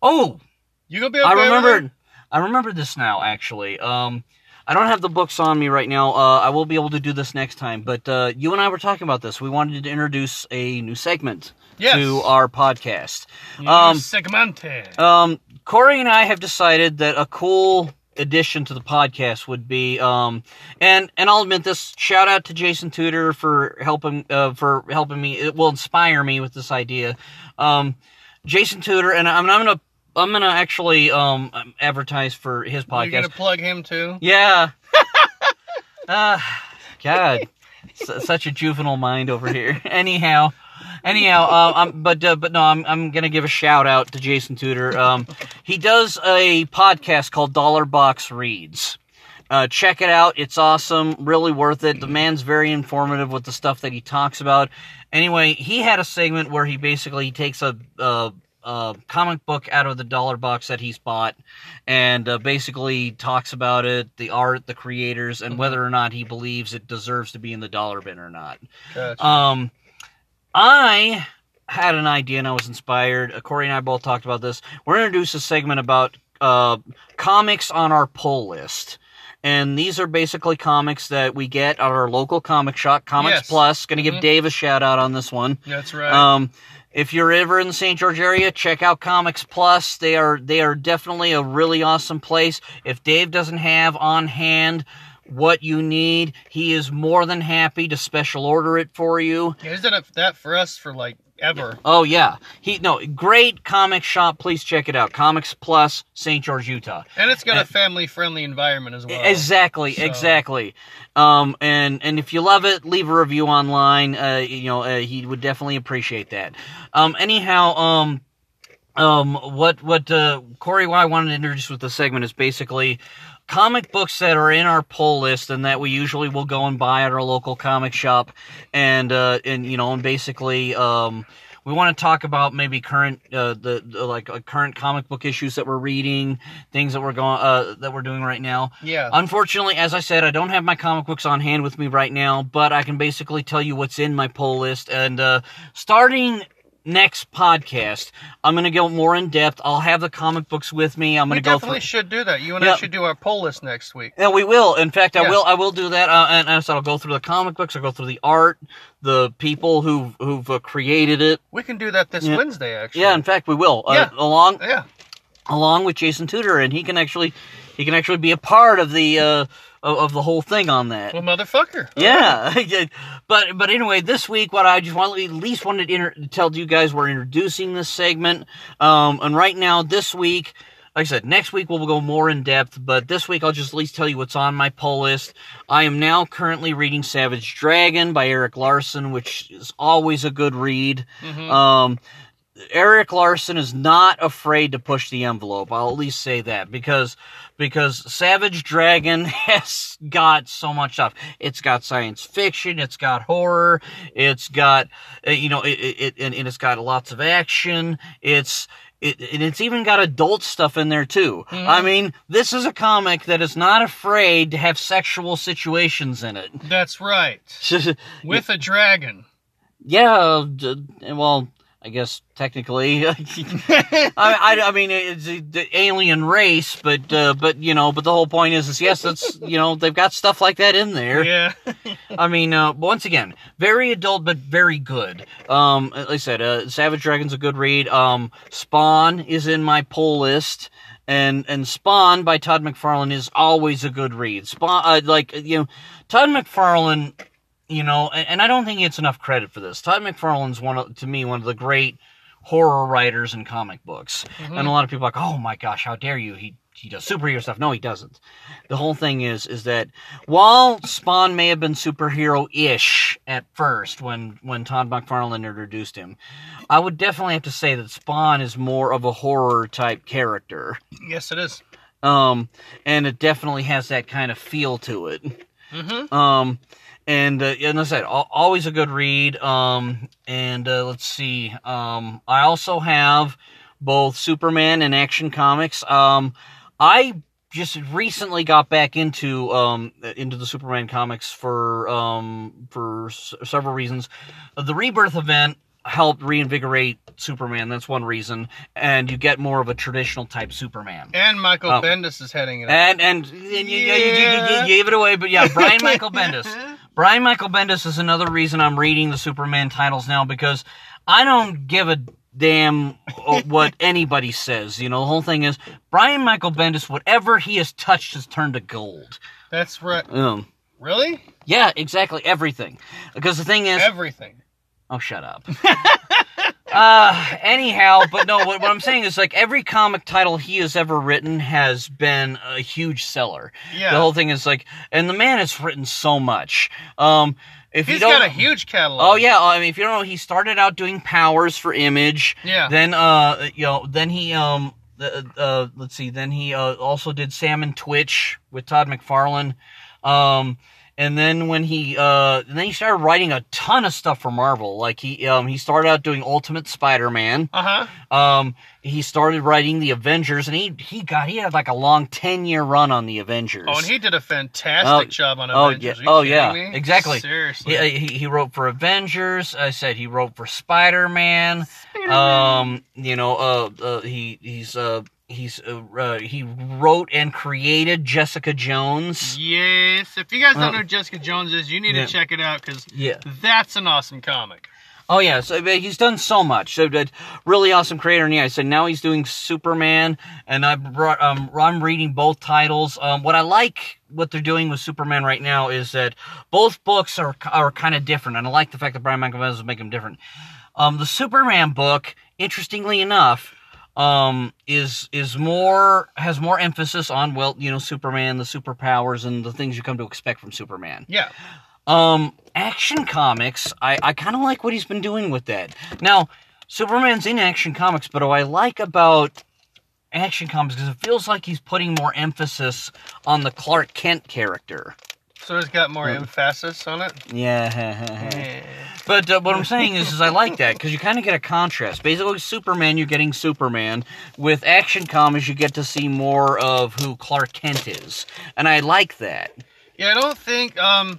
Oh, you gonna be okay I remembered. I remember this now. Actually, um, I don't have the books on me right now. Uh, I will be able to do this next time. But uh, you and I were talking about this. We wanted to introduce a new segment Yes. to our podcast. Um, segmente. um, Corey and I have decided that a cool addition to the podcast would be, um, and and I'll admit this. Shout out to Jason Tudor for helping uh, for helping me. It will inspire me with this idea. Um, Jason Tudor, and I'm, I'm gonna I'm gonna actually um advertise for his podcast. You're gonna plug him too. Yeah. uh, God, such a juvenile mind over here. Anyhow, anyhow, uh, I'm, but uh, but no, I'm I'm gonna give a shout out to Jason Tudor. Um, he does a podcast called Dollar Box Reads. Uh, check it out. It's awesome. Really worth it. The man's very informative with the stuff that he talks about. Anyway, he had a segment where he basically takes a, a, a comic book out of the dollar box that he's bought and uh, basically talks about it, the art, the creators, and whether or not he believes it deserves to be in the dollar bin or not. Gotcha. Um, I had an idea and I was inspired. Uh, Corey and I both talked about this. We're going to introduce a segment about uh, comics on our pull list. And these are basically comics that we get at our local comic shop, Comics Yes. Plus. Going to give Mhm. Dave a shout out on this one. That's right. Um, if you're ever in the St. George area, check out Comics Plus. They are they are definitely a really awesome place. If Dave doesn't have on hand what you need, he is more than happy to special order it for you. Yeah, he's done that for us for like ever. Oh yeah, he no great comic shop. Please check it out. Comics Plus, St. George, Utah. And it's got Uh, a family friendly environment as well. Exactly, So- exactly. Um, and and if you love it, leave a review online. Uh, you know, uh, he would definitely appreciate that. Um, anyhow, um, um, what what uh, Corey, Why I wanted to introduce with the segment is basically comic books that are in our pull list and that we usually will go and buy at our local comic shop, and uh, and you know, and basically, um. We want to talk about maybe current, uh, the, the like uh, current comic book issues that we're reading, things that we're going, uh, that we're doing right now. Yeah. Unfortunately, as I said, I don't have my comic books on hand with me right now, but I can basically tell you what's in my pull list. And uh, starting next podcast, I'm going to go more in depth. I'll have the comic books with me. I'm going to go definitely through. should do that. You and Yeah. I should do our poll list next week. Yeah, we will. In fact, I will. I will do that. Uh, and, and so I'll go through the comic books. I'll go through the art, the people who who've uh, created it. We can do that this Yeah. Wednesday, actually. Yeah, in fact, we will. Uh, Yeah. along Yeah. along with Jason Tudor, and he can actually he can actually be a part of the uh, of, of the whole thing on that. Well, motherfucker. Yeah, but but anyway, this week, what I just want at least wanted to, inter- tell you guys, we're introducing this segment, um, and right now, this week, like I said, next week we'll go more in depth, but this week I'll just at least tell you what's on my pull list. I am now currently reading Savage Dragon by Erik Larsen, which is always a good read. Mhm. Um, Erik Larsen is not afraid to push the envelope. I'll at least say that because because Savage Dragon has got so much stuff. It's got science fiction, it's got horror, it's got uh, you know it, it, it and and it's got lots of action. It's it, and it's even got adult stuff in there too. Mhm. I mean, this is a comic that is not afraid to have sexual situations in it. That's right. With a dragon. yeah, well, I guess technically, I, I, I mean it's the alien race, but uh, but you know, but the whole point is, is yes, that's you know they've got stuff like that in there. Yeah. I mean, uh, once again, very adult but very good. Um, like I said, uh, Savage Dragon's a good read. Um, Spawn is in my pull list. And and Spawn by Todd McFarlane is always a good read. Spawn, uh, like you know, Todd McFarlane you know, and, and I don't think he gets enough credit for this. Todd McFarlane's one of, to me, one of the great horror writers in comic books. Mhm. And a lot of people are like, oh my gosh, how dare you? He he does superhero stuff. No, he doesn't. The whole thing is is that while Spawn may have been superhero-ish at first when when Todd McFarlane introduced him, I would definitely have to say that Spawn is more of a horror type character. yes, it is. Um, and it definitely has that kind of feel to it. Mm-hmm. Um, and uh, and I said, always a good read. Um, and uh, let's see. Um, I also have both Superman and Action Comics. Um, I just recently got back into um into the Superman comics for um for s- several reasons. The Rebirth event helped reinvigorate Superman. That's one reason, and you get more of a traditional type Superman. And Michael Oh. Bendis is heading it up. And and, you, you, you, you gave it away, but yeah, Brian Michael Bendis. Brian Michael Bendis is another reason I'm reading the Superman titles now because I don't give a damn what anybody says. You know, the whole thing is Brian Michael Bendis. Whatever he has touched has turned to gold. That's right. Um, Really? yeah, exactly everything. Because the thing is, Everything. Oh, shut up. uh, anyhow, but no, what, what I'm saying is like every comic title he has ever written has been a huge seller. Yeah. The whole thing is like, and the man has written so much. Um, if He's you don't, got a huge catalog. Oh yeah, I mean, if you don't know, he started out doing powers for Image. Yeah. Then, uh, you know, then he, um, uh, uh, let's see, then he uh, also did Sam and Twitch with Todd McFarlane. Um, and then when he, uh, and then he started writing a ton of stuff for Marvel. Like he, um, he started out doing Ultimate Spider-Man. Uh huh. Um, he started writing the Avengers, and he he got he had like a long ten year run on the Avengers. Oh, and he did a fantastic Oh, job on oh, Avengers. yeah. Are you Oh, yeah. me? Exactly. Seriously. He, he he wrote for Avengers. I said he wrote for Spider Man. Um, you know, uh, uh he he's uh he's uh, uh, he wrote and created Jessica Jones. Yes. If you guys don't Uh, know Jessica Jones is, you need yeah. to check it out because Yeah. that's an awesome comic. Oh yeah, so he's done so much. So that really awesome creator. And yeah, I said now he's doing Superman, and I brought um I'm reading both titles. Um, what I like what they're doing with Superman right now is that both books are are kind of different, and I like the fact that Brian Michael Bendis is making them different. Um, the Superman book, interestingly enough, um, is is more has more emphasis on well, you know, Superman, the superpowers, and the things you come to expect from Superman. Yeah. Um, Action Comics, I, I kind of like what he's been doing with that. Now, Superman's in Action Comics, but what I like about Action Comics is it feels like he's putting more emphasis on the Clark Kent character. So it's got more Mm. emphasis on it. Yeah. Yeah. But uh, what I'm saying is, is I like that because you kind of get a contrast. Basically, Superman, you're getting Superman. With Action Comics, you get to see more of who Clark Kent is, and I like that. Yeah, I don't think. Um,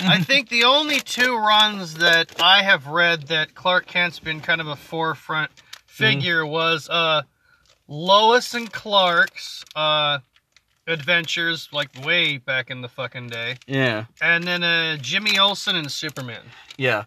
I think the only two runs that I have read that Clark Kent's been kind of a forefront figure was uh, Lois and Clark's uh, adventures, like way back in the fucking day, Yeah. and then uh, Jimmy Olsen and Superman. Yeah,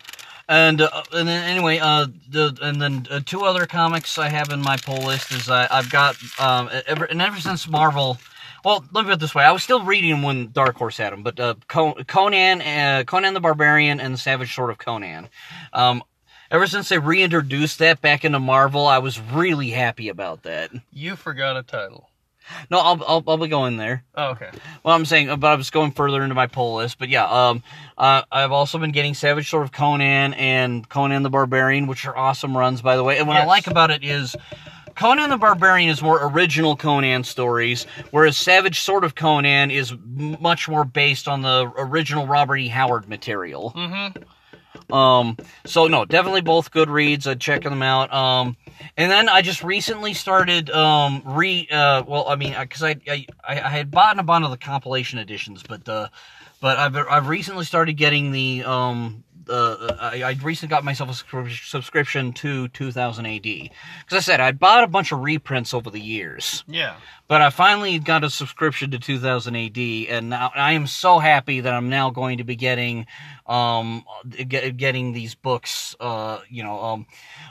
and uh, and then anyway, uh, the and then uh, two other comics I have in my pull list is I I've got um ever and ever since Marvel. Well, let me put it this way: I was still reading when Dark Horse had them, but uh, Conan, uh, Conan the Barbarian, and the Savage Sword of Conan. Um, ever since they reintroduced that back into Marvel, I was really happy about that. You forgot a title. No, I'll I'll, I'll be going there. Oh, okay. Well, I'm saying, but I was going further into my poll list. But yeah, um, uh, I've also been getting Savage Sword of Conan and Conan the Barbarian, which are awesome runs, by the way. And what I like about it is Conan the Barbarian is more original Conan stories, whereas Savage Sword of Conan is much more based on the original Robert E. Howard material. Mm-hmm. Um, so no, definitely both good reads. I'd check them out. Um, and then I just recently started um re uh well I mean because I, I I I had bought a bunch of the compilation editions, but uh but I've I've recently started getting the um uh, I, I recently got myself a subscription to 2000 AD because I said I'd bought a bunch of reprints over the years. Yeah. But I finally got a subscription to 2000 AD, and now I am so happy that I'm now going to be getting, um, get, getting these books. Uh, you know, um,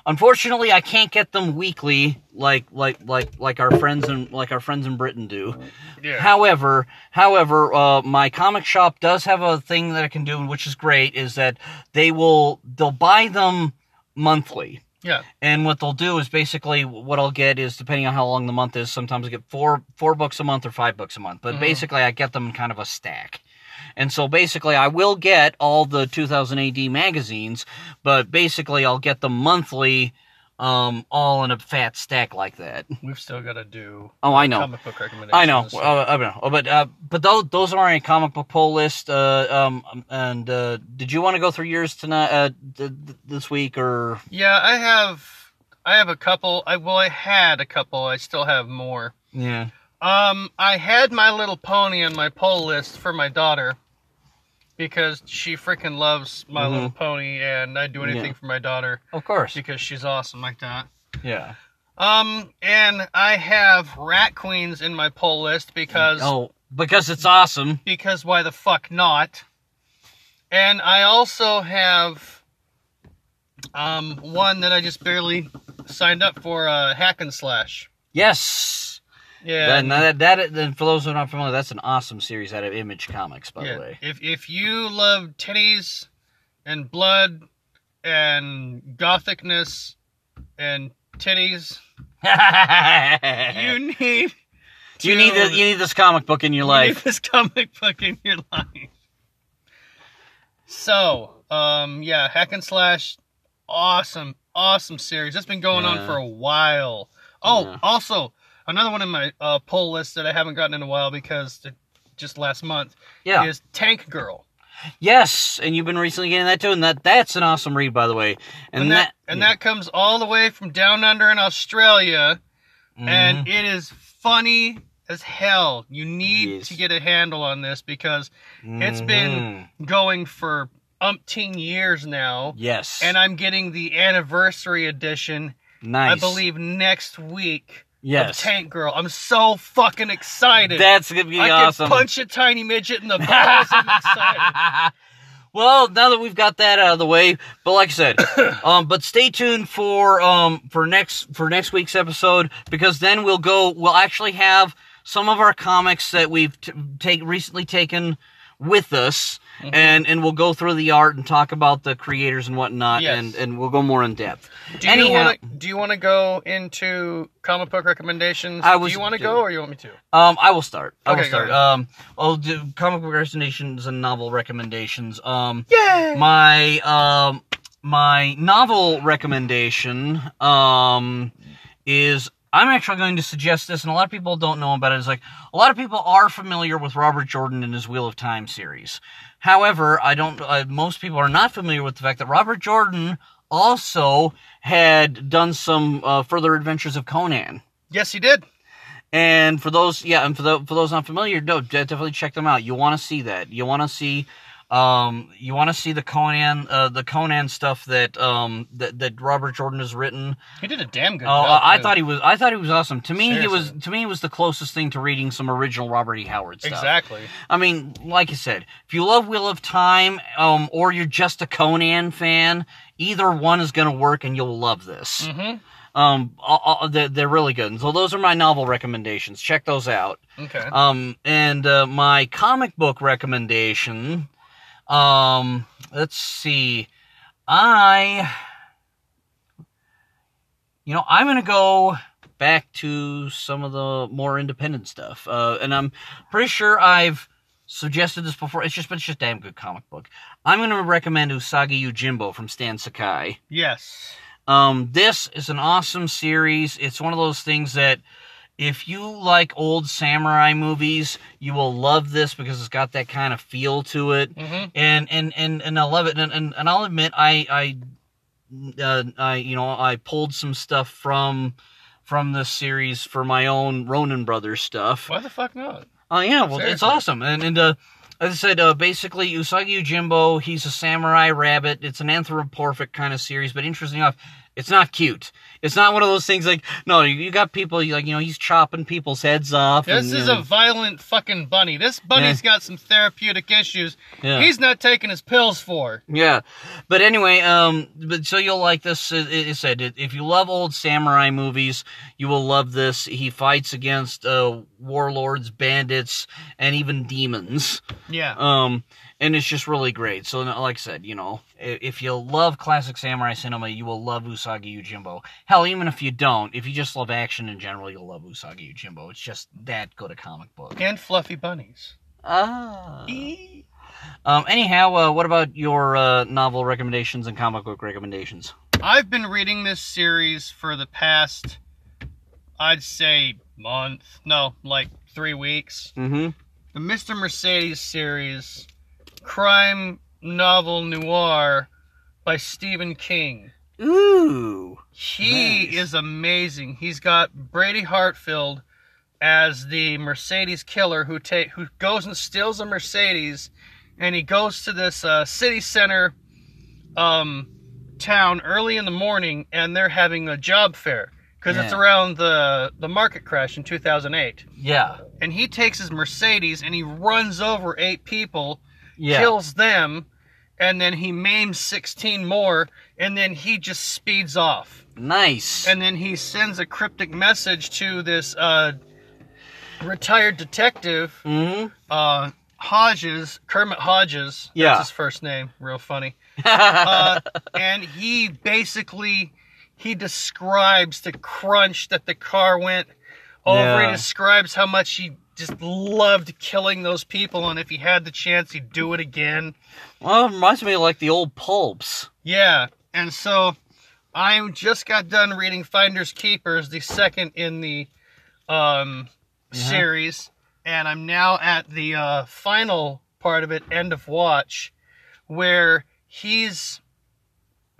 unfortunately, I can't get them weekly like like like like our friends in like our friends in Britain do. Yeah. However, however, uh, my comic shop does have a thing that I can do, which is great. Is that they will they'll buy them monthly. Yeah. And what they'll do is basically what I'll get is depending on how long the month is. Sometimes I get four four books a month or five books a month. But Mhm. basically, I get them in kind of a stack. And so basically, I will get all the 2000 AD magazines, but basically, I'll get them monthly, um, all in a fat stack like that. We've still got to do Oh, I know. comic book recommendations. I know, uh, I know, but uh, but those those are a comic book poll list. Uh, um, and uh, did you want to go through yours tonight, uh, th- th- this week, or Yeah, I have. I have a couple. I well, I had a couple. I still have more. yeah, Um, I had My Little Pony on my poll list for my daughter, because she freaking loves My Mhm. Little Pony, and I'd do anything Yeah. for my daughter Of course. because she's awesome like that. Yeah. Um, and I have Rat Queens in my pull list because Oh, because it's awesome. because why the fuck not? And I also have um one that I just barely signed up for, uh, Hack and Slash. Yes. Yeah. That, now that, that, then for those who are not familiar, that's an awesome series out of Image Comics, by yeah. the way. If if you love titties and blood and gothicness and titties, you need you need the, you need this comic book in your You life. need this comic book in your life. So, um, yeah, Hack and Slash, awesome, awesome series. That's been going on for a while. Oh, Yeah. also another one in my uh, pull list that I haven't gotten in a while because it, just last month Yeah. is Tank Girl, Yes, and you've been recently getting that too, and that that's an awesome read, by the way. And, and, that, and that comes all the way from down under in Australia, Mhm. and it is funny as hell. You need Yes. to get a handle on this because it's been- Mhm. going for umpteen years now. yes, and I'm getting the anniversary edition. nice. I believe next week yes, of Tank Girl. I'm so fucking excited. that's gonna be I awesome. can punch a tiny midget in the balls. I'm excited. well, now that we've got that out of the way, but like I said, um, but stay tuned for um for next for next week's episode because then we'll go. We'll actually have some of our comics that we've t- take recently taken with us, Mm-hmm. and and we'll go through the art and talk about the creators and whatnot, Yes. and and we'll go more in depth. Do you want to? Do you want to go into comic book recommendations? I was- do you want to go, or you want me to? Um, I will start. I will Okay, go start. Um, I'll do comic book recommendations and novel recommendations. Um, Yay! my um my novel recommendation um is I'm actually going to suggest this, and a lot of people don't know about it. It's like a lot of people are familiar with Robert Jordan and his Wheel of Time series. However, I don't. Uh, most people are not familiar with the fact that Robert Jordan also had done some uh, further adventures of Conan. Yes, he did. And for those, yeah, and for the, for those not familiar, no, definitely check them out. You want to see that. You want to see, um, you want to see the Conan, uh, the Conan stuff that, um, that, that Robert Jordan has written. He did a damn good Oh, job. I thought he was, I thought he was awesome. To me, he was, to me, he was the closest thing to reading some original Robert E. Howard stuff. exactly. I mean, like I said, if you love Wheel of Time, um, or you're just a Conan fan, either one is going to work, and you'll love this. Mm-hmm. Um, all- all- they're, they're really good. And so those are my novel recommendations. Check those out. Okay. Um, and uh, my comic book recommendation. Um, let's see. I, you know, I'm gonna go back to some of the more independent stuff. Uh, and I'm pretty sure I've suggested this before. It's just, but it's just a damn good comic book. I'm gonna recommend Usagi Yojimbo from Stan Sakai. yes. Um, this is an awesome series. It's one of those things that if you like old samurai movies, you will love this because it's got that kind of feel to it. Mm-hmm. And and and, and I love it. And, and and I'll admit, I I uh, I you know I pulled some stuff from from this series for my own Ronan Brothers stuff. Why the fuck not? Oh yeah, well it's awesome, and and uh, as I said, uh, basically Usagi Yojimbo, he's a samurai rabbit. It's an anthropomorphic kind of series, but interesting enough, it's not cute. It's not one of those things like no, you, got people like you know he's chopping people's heads off. This and, is a violent fucking bunny. This bunny's got some therapeutic issues. yeah. He's not taking his pills for. Yeah, but anyway, um, but so you'll like this. It, it said if you love old samurai movies, you will love this. He fights against uh, warlords, bandits, and even demons. Yeah. Um, and it's just really great. So, like I said, you know, if you love classic samurai cinema, you will love Usagi Yojimbo. Hell, even if you don't, if you just love action in general, you'll love Usagi Yojimbo. It's just that good a comic book. and fluffy bunnies. Ah. Um, anyhow, uh, what about your uh, novel recommendations and comic book recommendations? I've been reading this series for the past, I'd say, month. No, like three weeks. Mm-hmm. The Mr. Mercedes series, crime novel noir by Stephen King. Ooh. He Nice. is amazing. He's got Brady Hartsfield as the Mercedes killer who take who goes and steals a Mercedes and he goes to this uh, city center um, town early in the morning, and they're having a job fair because it's around the the market crash in 2008. Yeah. And he takes his Mercedes and he runs over eight people, Yeah. kills them, and then he maims 16 more, and then he just speeds off. Nice. And then he sends a cryptic message to this uh, retired detective, hmm uh, Hodges, Kermit Hodges. Yeah. That's his first name. Real funny. Uh, and he basically he describes the crunch that the car went over. Yeah. He describes how much he just loved killing those people, and if he had the chance, he'd do it again. well, it reminds me of like the old pulps. Yeah, and so I just got done reading Finders Keepers, the second in the um, series, and I'm now at the uh, final part of it, End of Watch, where he's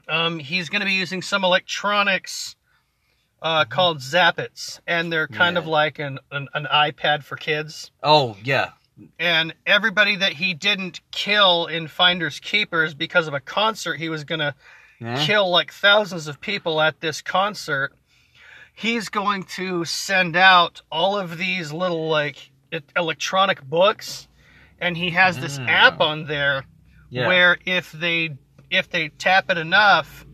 um, he's going to be using some electronics uh, called Zappits, and they're kind of like an, an an iPad for kids Oh yeah. and everybody that he didn't kill in Finders Keepers because of a concert he was gonna Yeah. kill like thousands of people at this concert. He's going to send out all of these little like electronic books, and he has this Mm. app on there Yeah. where if they if they tap it enough,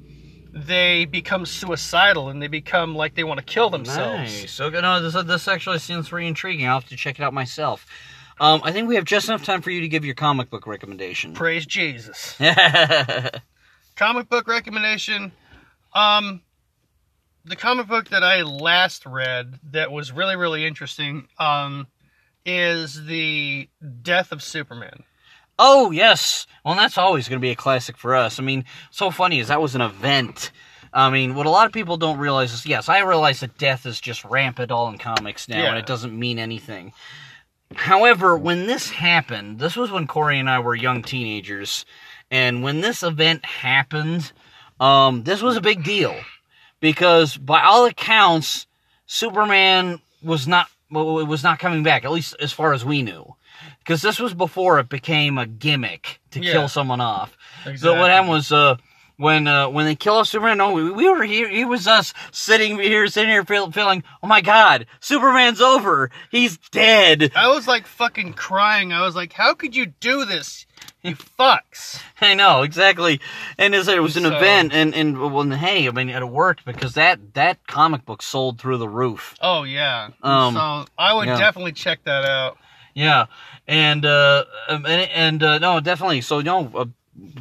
they become suicidal and they become like they want to kill themselves. Nice. So no, this this actually seems pretty intriguing. I'll have to check it out myself. Um, I think we have just enough time for you to give your comic book recommendation. Praise Jesus. comic book recommendation um the comic book that i last read that was really really interesting um is the death of superman Oh yes. Well, that's always going to be a classic for us. I mean, so funny is that was an event. I mean, what a lot of people don't realize is, yes, I realize that death is just rampant all in comics now, and it doesn't mean anything. However, when this happened, this was when Corey and I were young teenagers, and when this event happened, um, this was a big deal because, by all accounts, Superman was not well, it was not coming back, at least as far as we knew, because this was before it became a gimmick to Yeah. kill someone off. Exactly. So what happened was, uh, when uh, when they kill off Superman, no, we, we were here. It was us sitting here, sitting here, feel, feeling, oh my God, Superman's over. He's dead. i was like fucking crying i was like how could you do this you fucks I know exactly. And as it was an So- event, and and well, hey, I mean, it worked because that that comic book sold through the roof. oh yeah Um, so i would yeah. definitely check that out Yeah, and uh, um, and, and uh, no, definitely. So no, uh,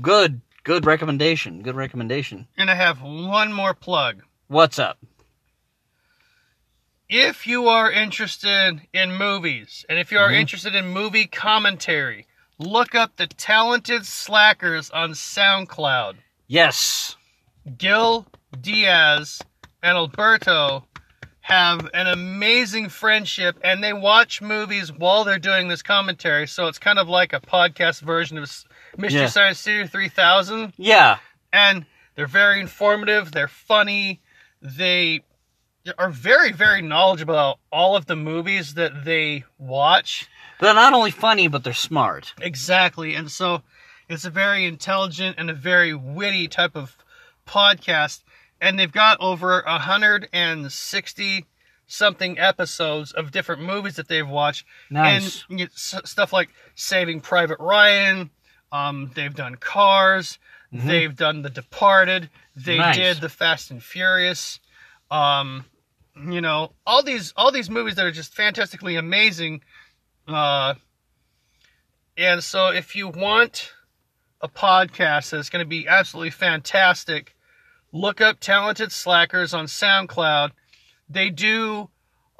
good, good recommendation. Good recommendation. and i have one more plug What's up? if you are interested in movies and if you are Mhm. interested in movie commentary, look up the Talented Slackers on SoundCloud. Yes. Gil Diaz and Alberto have an amazing friendship and they watch movies while they're doing this commentary. So it's kind of like a podcast version of Mystery Yeah. Science Theater 3000 Yeah. and they're very informative. They're funny. They are very, very knowledgeable about all of the movies that they watch. They're not only funny, but they're smart. Exactly, and so it's a very intelligent and a very witty type of podcast. And they've got over a hundred and sixty something episodes of different movies that they've watched. Nice. And you know, s- stuff like Saving Private Ryan. Um, they've done Cars. Mhm. They've done The Departed. They Nice. did The Fast and Furious. Um, you know, all these all these movies that are just fantastically amazing. Uh, and so, if you want a podcast that's going to be absolutely fantastic, look up Talented Slackers on SoundCloud. They do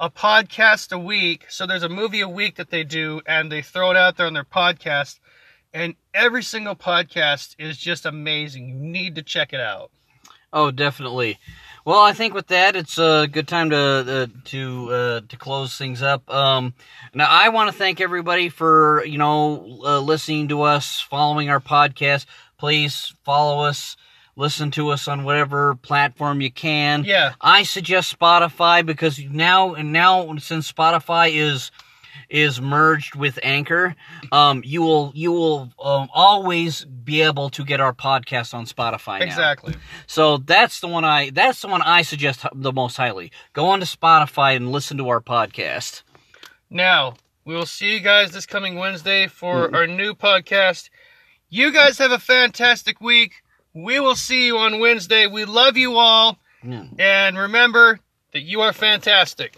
a podcast a week. So there's a movie a week that they do, and they throw it out there on their podcast. And every single podcast is just amazing. You need to check it out. Oh, definitely. Well, I think with that, it's a good time to uh, to uh, to close things up. Um, now, I want to thank everybody for you know uh, listening to us, following our podcast. Please follow us, listen to us on whatever platform you can. Yeah. I suggest Spotify because now and now since Spotify is is merged with Anchor, um, you will you will um, always be able to get our podcast on Spotify now. Exactly. So that's the one I that's the one I suggest the most highly. Go on to Spotify and listen to our podcast. Now, we will see you guys this coming Wednesday for our new podcast. You guys have a fantastic week. We will see you on Wednesday. We love you all. And remember that you are fantastic.